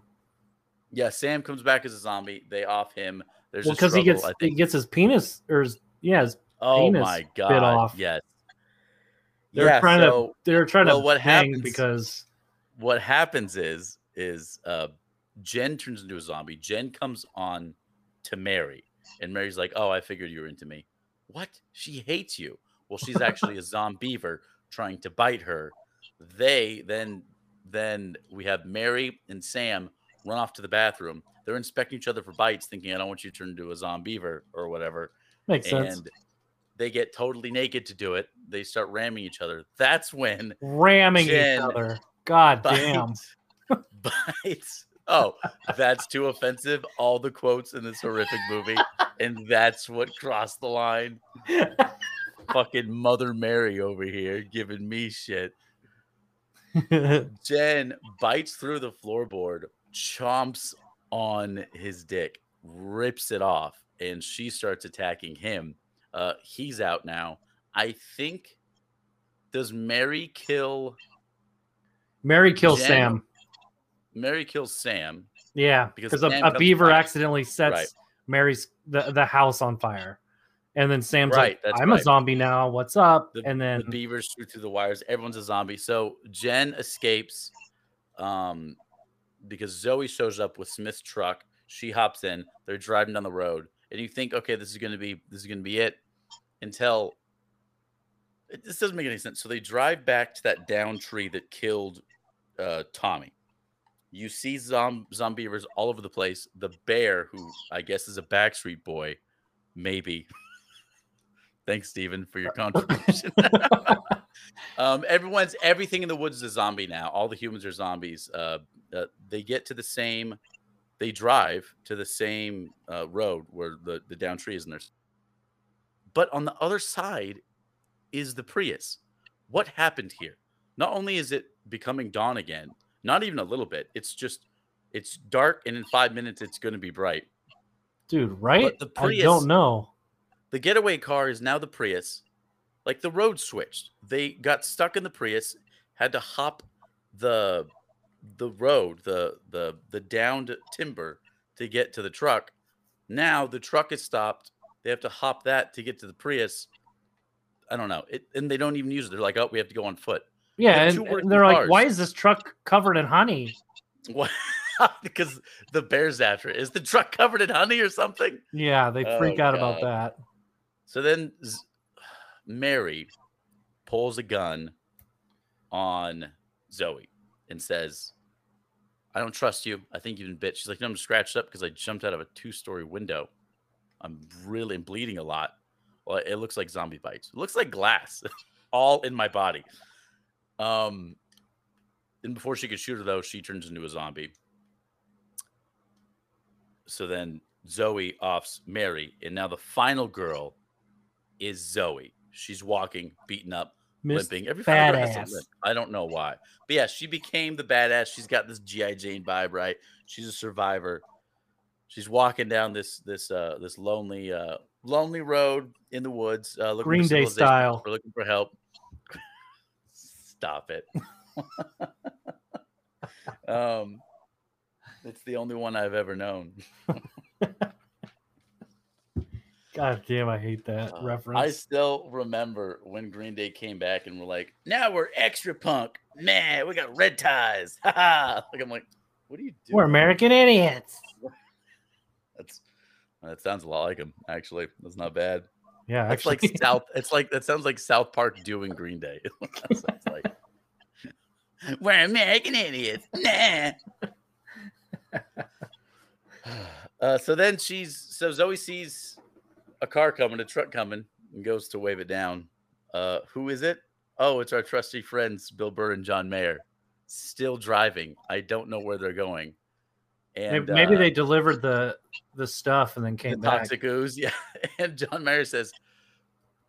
Yeah, Sam comes back as a zombie. They off him. There's well because he gets he gets his penis or his, yeah his Oh my god! Bit off. Yes. They're yeah, trying so, to they're trying well, to what happens because what happens is is uh Jen turns into a zombie. Jen comes on to Mary, and Mary's like, "Oh, I figured you were into me." What? She hates you. Well, she's actually a zombeaver trying to bite her. They then then we have Mary and Sam run off to the bathroom. They're inspecting each other for bites, thinking, "I don't want you to turn into a zombeaver or whatever." Makes and sense. They get totally naked to do it. They start ramming each other. That's when ramming Jen each other. God bites, damn. *laughs* bites. Oh, that's too offensive. All the quotes in this horrific movie, and that's what crossed the line. Fucking Mother Mary over here giving me shit. *laughs* Jen bites through the floorboard, chomps on his dick, rips it off, and she starts attacking him. Uh, he's out now. I think. Does Mary kill? Mary kills Jen? Sam. Mary kills Sam. Yeah, because a, a beaver accidentally sets right. Mary's the, the house on fire. And then Sam's right, like, I'm right. a zombie now. What's up? The, and then the beavers shoot through the wires. Everyone's a zombie. So Jen escapes um, because Zoe shows up with Smith's truck. She hops in. They're driving down the road and you think, okay, this is going to be this is going to be it, until it, this doesn't make any sense. So they drive back to that down tree that killed uh, Tommy. You see zom- zombeavers all over the place. The bear, who I guess is a Backstreet Boy, maybe. *laughs* Thanks, Stephen, for your contribution. *laughs* um, everyone's everything in the woods is a zombie now. All the humans are zombies. Uh, uh, they get to the same, they drive to the same uh, road where the the down tree is, and there's. But on the other side is the Prius. What happened here? Not only is it becoming dawn again, not even a little bit. It's just it's dark, and in five minutes it's going to be bright. Dude, right? But the Prius- I don't know. The getaway car is now the Prius. Like the road switched. They got stuck in the Prius, had to hop the the road, the the the downed timber to get to the truck. Now the truck is stopped. They have to hop that to get to the Prius. I don't know. It, and they don't even use it. They're like, oh, we have to go on foot. Yeah, have and, and they're like, why is this truck covered in honey? *laughs* What? *laughs* because the bear's after it. Is the truck covered in honey or something? Yeah, they Oh, freak out about that. So then Mary pulls a gun on Zoe and says, I don't trust you. I think you've been bitch. She's like, no, I'm scratched up because I jumped out of a two story window. I'm really bleeding a lot. Well, it looks like zombie bites. It looks like glass *laughs* all in my body. Um, and before she could shoot her, though, she turns into a zombie. So then Zoe offs Mary, and now the final girl is Zoe. She's walking, beaten up, Miss limping. Every final has to limp. I don't know why, but yeah, she became the badass. She's got this GI Jane vibe, right? She's a survivor. She's walking down this this uh this lonely uh lonely road in the woods, uh, looking for Green Day style. for looking for help. *laughs* Stop it. *laughs* um, it's the only one I've ever known. *laughs* God damn, I hate that Uh, reference. I still remember when Green Day came back and were like, "Now we're extra punk, man. We got red ties." *laughs* Like I'm like, "What are you doing?" We're American idiots. *laughs* That's that sounds a lot like him. Actually, that's not bad. Yeah, it's like South. *laughs* It's like that sounds like South Park doing Green Day. sounds like. We're American idiots. Nah. *sighs* Uh, so then she's so Zoe sees a car coming, a truck coming, and goes to wave it down. Uh, who is it? Oh, it's our trusty friends Bill Burr and John Mayer, still driving. I don't know where they're going. And maybe, maybe uh, they delivered the the stuff and then the came back. toxic ooze. *laughs* Yeah. And John Mayer says,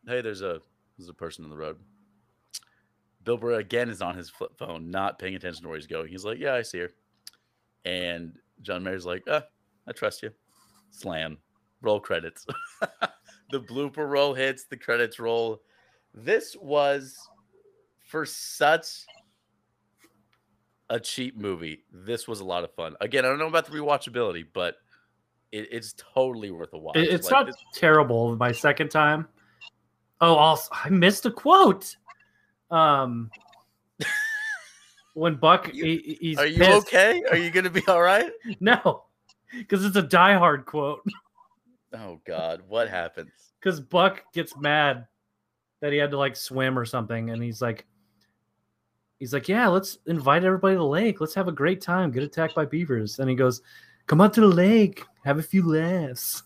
Hey, there's a there's a person on the road. Bill Burr again is on his flip phone, not paying attention to where he's going. He's like, Yeah, I see her. And John Mayer's like, uh, I trust you. Slam. Roll credits. *laughs* the blooper roll hits, the credits roll. This was for such a cheap movie. This was a lot of fun. Again, I don't know about the rewatchability, but it, it's totally worth a watch. It- it's Like, not this- terrible. My second time. Oh, also, I missed a quote. Um, when Buck, *laughs* You- he, he's Are you pissed. okay? Are you gonna be all right? *laughs* No, because it's a Die Hard quote. Oh God, what happens? Because Buck gets mad that he had to like swim or something, and he's like, he's like, yeah, let's invite everybody to the lake. Let's have a great time. Get attacked by beavers. And he goes, come out to the lake, have a few laughs.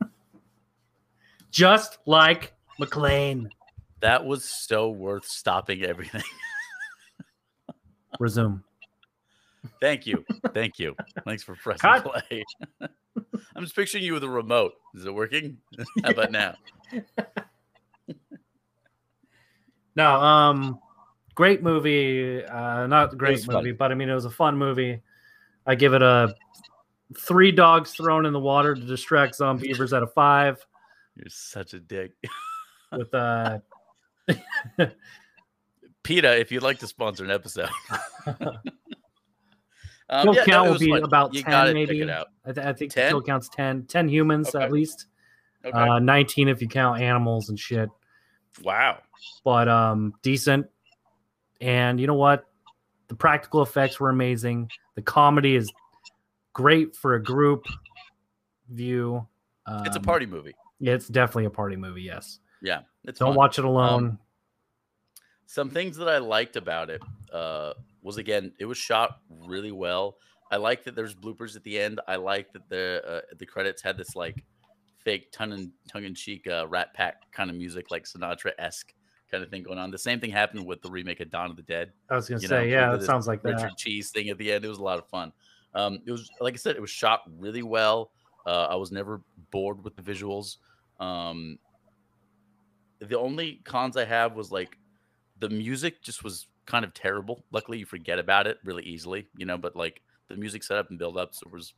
*laughs* Just like McClane. That was so worth stopping everything. *laughs* Resume. Thank you. Thank you. Thanks for pressing Cut. play. *laughs* *laughs* I'm just picturing you with a remote. Is it working? *laughs* How about now? *laughs* No, um, great movie. Uh, not great was fun. movie, but I mean, it was a fun movie. I give it a three dogs thrown in the water to distract zombeavers out of five. You're such a dick. With uh, PETA, if you'd like to sponsor an episode. Um, kill yeah, count it will be fun. about You 10 gotta maybe. I, th- I think 10? kill count's 10. 10 humans Okay. at least. Okay. Uh, 19 if you count animals and shit. wow. But um, decent. And you know what? The practical effects were amazing. The comedy is great for a group view. Um, It's a party movie. Yeah, it's definitely a party movie. Yes. Yeah. It's Don't fun. watch it alone. Some things that I liked about it uh, was again, it was shot really well. I like that there's bloopers at the end. I like that the uh, the credits had this like fake tongue and tongue in cheek uh, Rat Pack kind of music, like Sinatra esque kind of thing going on. The same thing happened with the remake of Dawn of the Dead. I was gonna you say, know, yeah, that sounds like Richard that. Cheese thing at the end. It was a lot of fun. Um, it was like I said, it was shot really well. Uh, I was never bored with the visuals. Um, the only cons I have was like the music just was kind of terrible. Luckily, you forget about it really easily, you know. But like the music setup and build up, so was.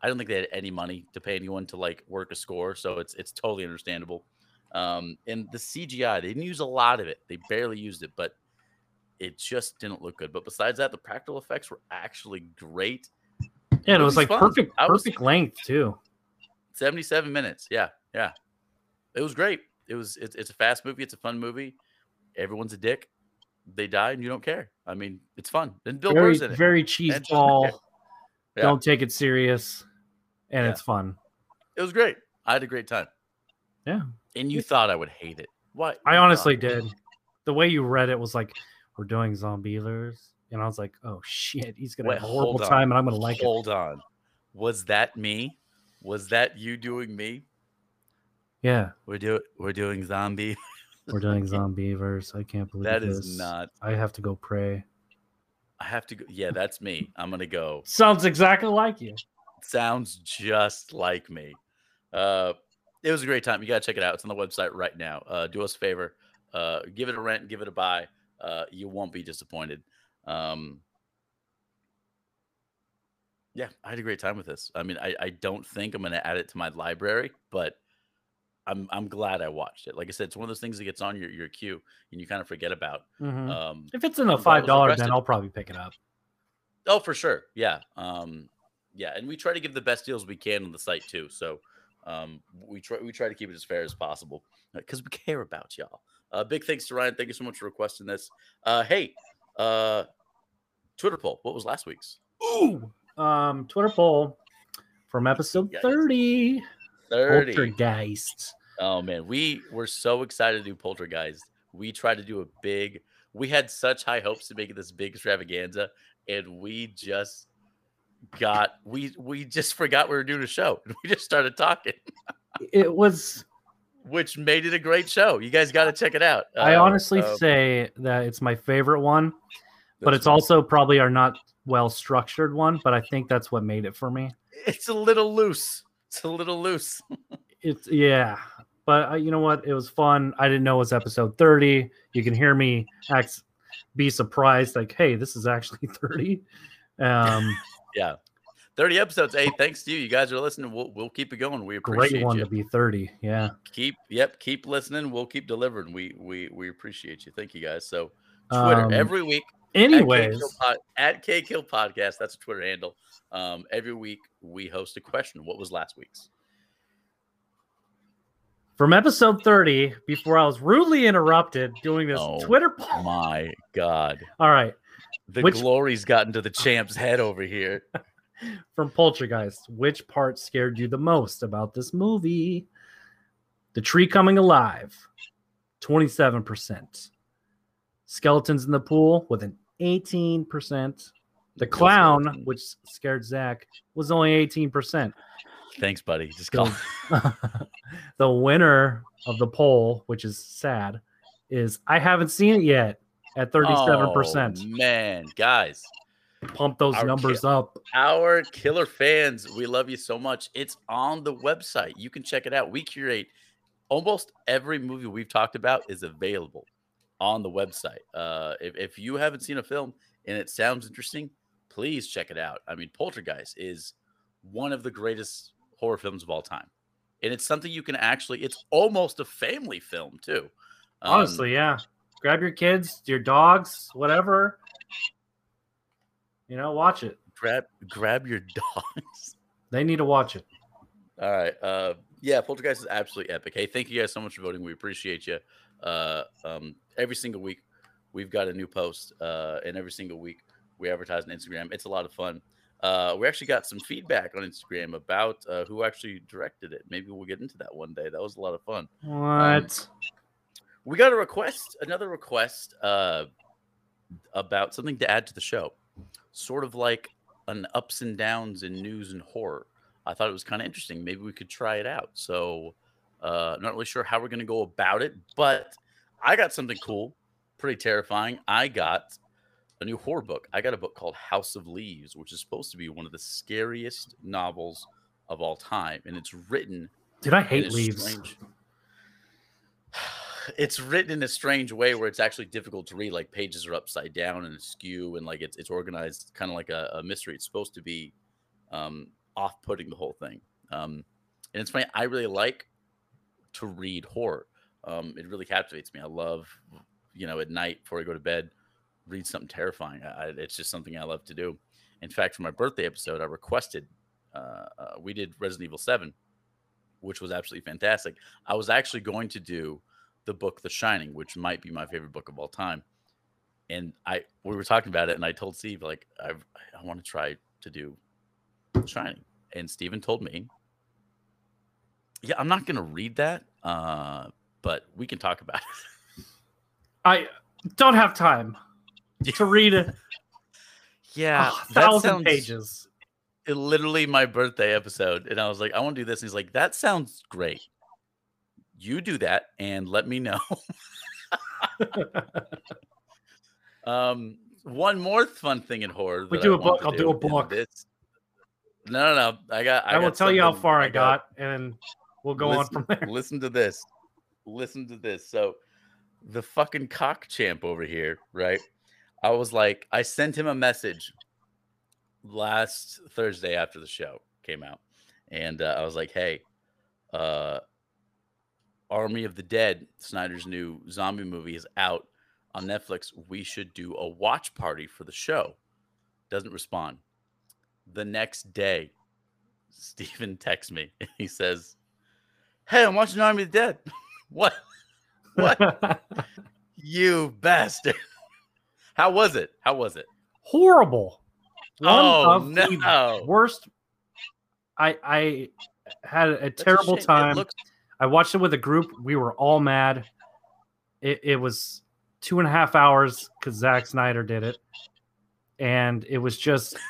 I don't think they had any money to pay anyone to like work a score, so it's it's totally understandable. Um, and the CGI, they didn't use a lot of it. They barely used it, but it just didn't look good. But besides that, the practical effects were actually great. Yeah, and it was like fun. perfect, I was- perfect length too. 77 minutes. Yeah, yeah. It was great. It was it's, it's a fast movie, it's a fun movie. Everyone's a dick. They die and you don't care. I mean, it's fun. And Bill very, Burr's in it. very cheese ball. Yeah. Don't take it serious, and Yeah. it's fun. It was great. I had a great time. Yeah. And you thought I would hate it. What? I honestly did. The way you read it was like, "We're doing Zombielers," and I was like, "Oh shit, he's gonna Wait, have a horrible time, and I'm gonna like it." Hold on. Was that me? Was that you doing me? Yeah, We're doing we're doing zombie. *laughs* we're doing Zombeavers. I can't believe that this. is not. I have to go pray. I have to go. Yeah, that's me. I'm gonna go. Sounds exactly like you. sounds just like me. Uh, it was a great time. You gotta check it out. It's on the website right now. Uh, do us a favor, uh, give it a rent, give it a buy. Uh, you won't be disappointed. Um, yeah, I had a great time with this. I mean, I, I don't think I'm gonna add it to my library, but I'm I'm glad I watched it. Like I said, it's one of those things that gets on your, your queue and you kind of forget about. Mhm. Um, if it's in the I'm glad it five dollars, dollar bin. I'll probably pick it up. *laughs* Oh, for sure. Yeah. Um, yeah, and we try to give the best deals we can on the site too. So um, we try we try to keep it as fair as possible because we care about y'all. Uh, big thanks to Ryan. Thank you so much for requesting this. Uh, hey, uh, Twitter poll. What was last week's? Ooh. Um, Twitter poll from episode Yikes. thirty. Thirty. Poltergeist. Oh man, we were so excited to do Poltergeist. We tried to do a big. We had such high hopes to make it this big extravaganza, and we just got we we just forgot we were doing a show. *laughs* We just started talking. It was. which made it a great show. You guys got to check it out. I Uh, honestly uh, say that it's my favorite one, but it's also probably our not well structured one. But I think that's what made it for me. it's a little loose. It's a little loose. *laughs* It's yeah, but uh, you know what? It was fun. I didn't know it was episode thirty. You can hear me act, be surprised, like, hey, this is actually *laughs* thirty. Um, *laughs* Yeah, thirty episodes. Hey, thanks to you. You guys are listening. We'll we'll keep it going. We appreciate great one you. to be thirty. Yeah. Keep yep. Keep listening. We'll keep delivering. We we we appreciate you. Thank you guys. So Twitter Um, every week. Anyways, at K Kill Podcast. That's a Twitter handle. Um, every week we host a question. What was last week's? From episode thirty, before I was rudely interrupted doing this Oh, Twitter poll. My God, All right, the Which- glory's gotten to the champ's head over here. *laughs* from Poltergeist, which part scared you the most about this movie? The tree coming alive, 27%. Skeletons in the pool with an 18%. The clown, which scared Zach, was only 18%. Thanks, buddy. Just call. *laughs* the winner of the poll, which is sad, is I haven't seen it yet at 37%. Oh, man, guys, Pump those Our numbers up. our killer fans, we love you so much. It's on the website. You can check it out. We curate almost every movie we've talked about is available on the website. Uh, if, if you haven't seen a film and it sounds interesting, please check it out. I mean, Poltergeist is one of the greatest horror films of all time. And it's something you can actually, it's almost a family film, too. Um, Honestly, yeah. Grab your kids, your dogs, whatever. You know, watch it. grab grab your *laughs* dogs. They need to watch it. All right. Uh, yeah, Poltergeist is absolutely epic. Hey, thank you guys so much for voting. We appreciate you. Uh, um, every single week, we've got a new post, uh, and every single week we advertise on Instagram. It's a lot of fun. Uh, we actually got some feedback on Instagram about uh, who actually directed it. Maybe we'll get into that one day. That was a lot of fun. What? We got a request, another request. Uh, about something to add to the show, sort of like an ups and downs in news and horror. I thought it was kind of interesting. Maybe we could try it out. So, uh, not really sure how we're going to go about it, but I got something cool, pretty terrifying. I got a new horror book. I got a book called House of Leaves, which is supposed to be one of the scariest novels of all time, and it's written. Did I hate leaves. strange- *sighs* It's written in a strange way where it's actually difficult to read. Like pages are upside down and askew, and like it's it's organized kind of like a, a mystery. It's supposed to be um, off-putting the whole thing. Um, and it's funny. I really like to read horror. Um, it really captivates me. I love, you know, at night before I go to bed, read something terrifying. I, it's just something I love to do. In fact, for my birthday episode, I requested. Uh, uh, we did Resident Evil Seven, which was absolutely fantastic. I was actually going to do the book The Shining, which might be my favorite book of all time. And I we were talking about it, and I told Steve like I I want to try to do Shining, and Steven told me, yeah, I'm not going to read that, uh, but we can talk about it. I don't have time to read a, Yeah, a thousand sounds- pages. it literally my birthday episode and i was like i want to do this and he's like that sounds great. You do that and let me know. *laughs* Um one more fun thing in horror We that do I a want book, I'll do a book. this- no no no. I got i, I, will got tell you how far I got, and we'll go on from there. listen to this. Listen to this. So the fucking cock champ over here right i was like i sent him a message last thursday after the show came out and uh, i was like hey uh army of the dead snyder's new zombie movie is out on netflix we should do a watch party for the show doesn't respond the next day *laughs* Steven texts me and he says Hey, I'm watching Army of the Dead. *laughs* what? What? *laughs* you bastard. How was it? How was it? Horrible. One oh, of the no. worst. I I had a a terrible shame. Time. looks- I watched it with a group. We were all mad. It, it was two and a half hours because Zack Snyder did it, and it was just. *laughs*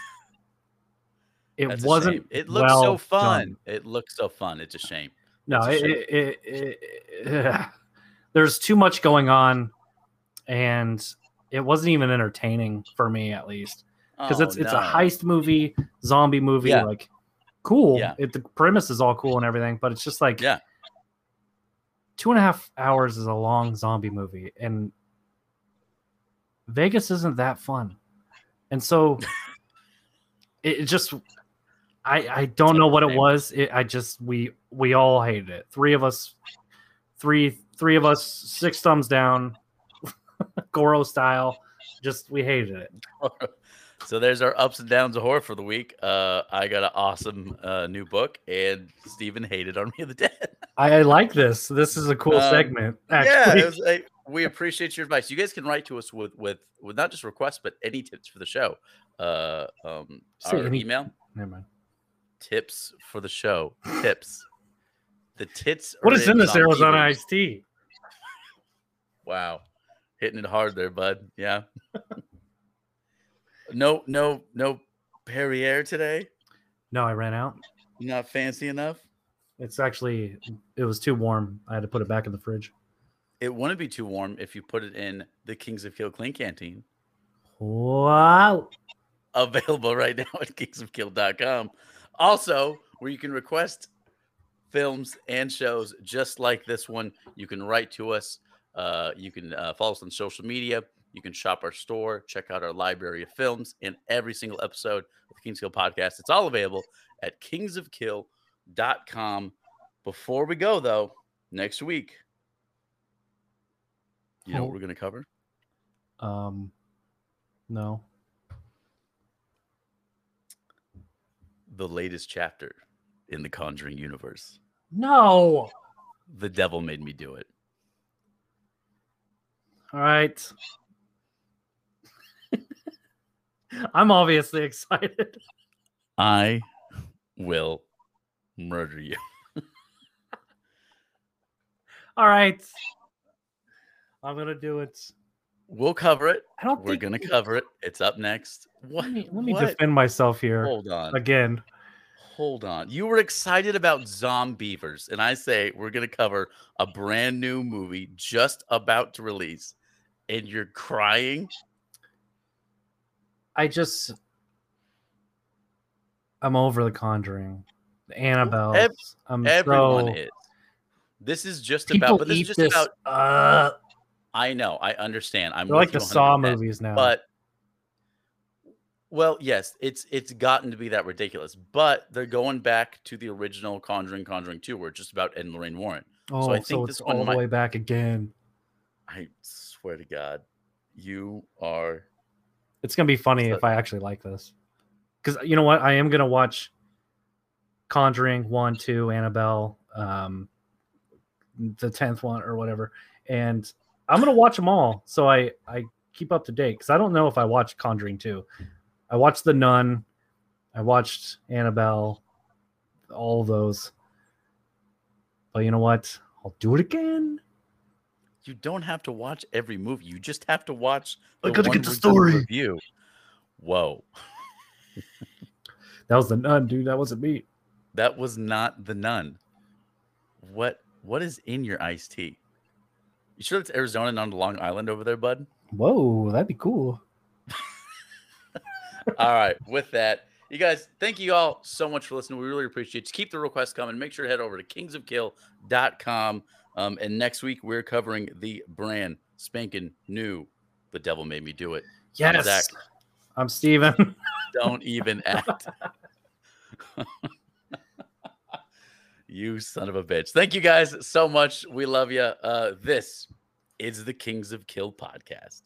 It that's wasn't. It looks well so fun. done. It looks so fun. It's a shame. No, a it, it, it- *laughs* there's too much going on, and it wasn't even entertaining for me, at least, because Oh, it's it's a heist movie, zombie movie, Yeah. like cool. Yeah. It, the premise is all cool and everything, but it's just like Yeah. two and a half hours is a long zombie movie, and Vegas isn't that fun, and so *laughs* it, it just. I, I don't know what it was. It, I just we we all hated it. Three of us, three three of us, six thumbs down, Goro style. Just we hated it. *laughs* so there's our ups and downs of horror for the week. Uh, I got an awesome uh, new book, and Stephen hated Army of the *laughs* Dead. I, I like this. This is a cool Um, segment. yeah, Actually, it was like, we appreciate your advice. You guys can write to us with with with not just requests, but any tips for the show. Uh, um, Say our any- email never mind. tips for the show. Tips. The tits. What is in this Arizona iced tea? Wow, hitting it hard there, bud. Yeah. no, no, no Perrier today. No, I ran out. Not fancy enough. It's actually it was too warm. I had to put it back in the fridge. It wouldn't be too warm if you put it in the Kings of Kill Klean Kanteen. Wow. available right now at kingsofkill.com. Also, where you can request films and shows just like this one. You can write to us. Uh, you can uh, follow us on social media. You can shop our store, check out our library of films, and every single episode of the Kings of Kill podcast. It's all available at kingsofkill.com. Before we go, though, next week, you know Oh. what we're going to cover? Um, no. The latest chapter in the Conjuring universe. No. The devil made me do it. All right. I'm obviously excited. I will murder you. *laughs* All right. I'm gonna do it. We'll cover it. I don't We're think gonna cover it. It's up next. What? Let me, let me what? defend myself here Hold on. again. Hold on. You were excited about Zombeavers, and I say we're gonna cover a brand new movie just about to release, and you're crying. I just I'm over the Conjuring, the Annabelle. I'm Everyone so, is. This is just about, but this eat is just this. about. uh, I know, I understand. I'm like the Saw 100%, movies now. but well, yes, it's it's gotten to be that ridiculous. But they're going back to the original Conjuring, Conjuring Two, where it's just about Ed and Lorraine Warren. oh, so so, I think it's this all might- the way back again. I swear to God, you are It's gonna be funny So- if I actually like this, because you know what? I am gonna watch Conjuring one, two, Annabelle, um, the tenth one or whatever, and I'm gonna watch them all. So I I keep up to date because I don't know if I watched Conjuring two. I watched The Nun, I watched Annabelle, all of those. But you know what? I'll do it again. you don't have to watch every movie. You just have to watch I the gotta one get the we're gonna story. Review. Whoa, *laughs* That was the Nun, dude. That wasn't me. that was not the nun. What what is in your iced tea? You sure it's Arizona, and not Long Island over there, bud? Whoa, that'd be cool. All right. With that, you guys, thank you all so much for listening. We really appreciate it. Just keep the requests coming. Make sure to head over to kingsofkill.com. Um, and next week, we're covering the brand spanking new The Devil Made Me Do It. I'm Yes. Zach. I'm Steven. *laughs* Don't even act. *laughs* you son of a bitch. Thank you guys so much. We love you. Uh, this is the Kings of Kill podcast.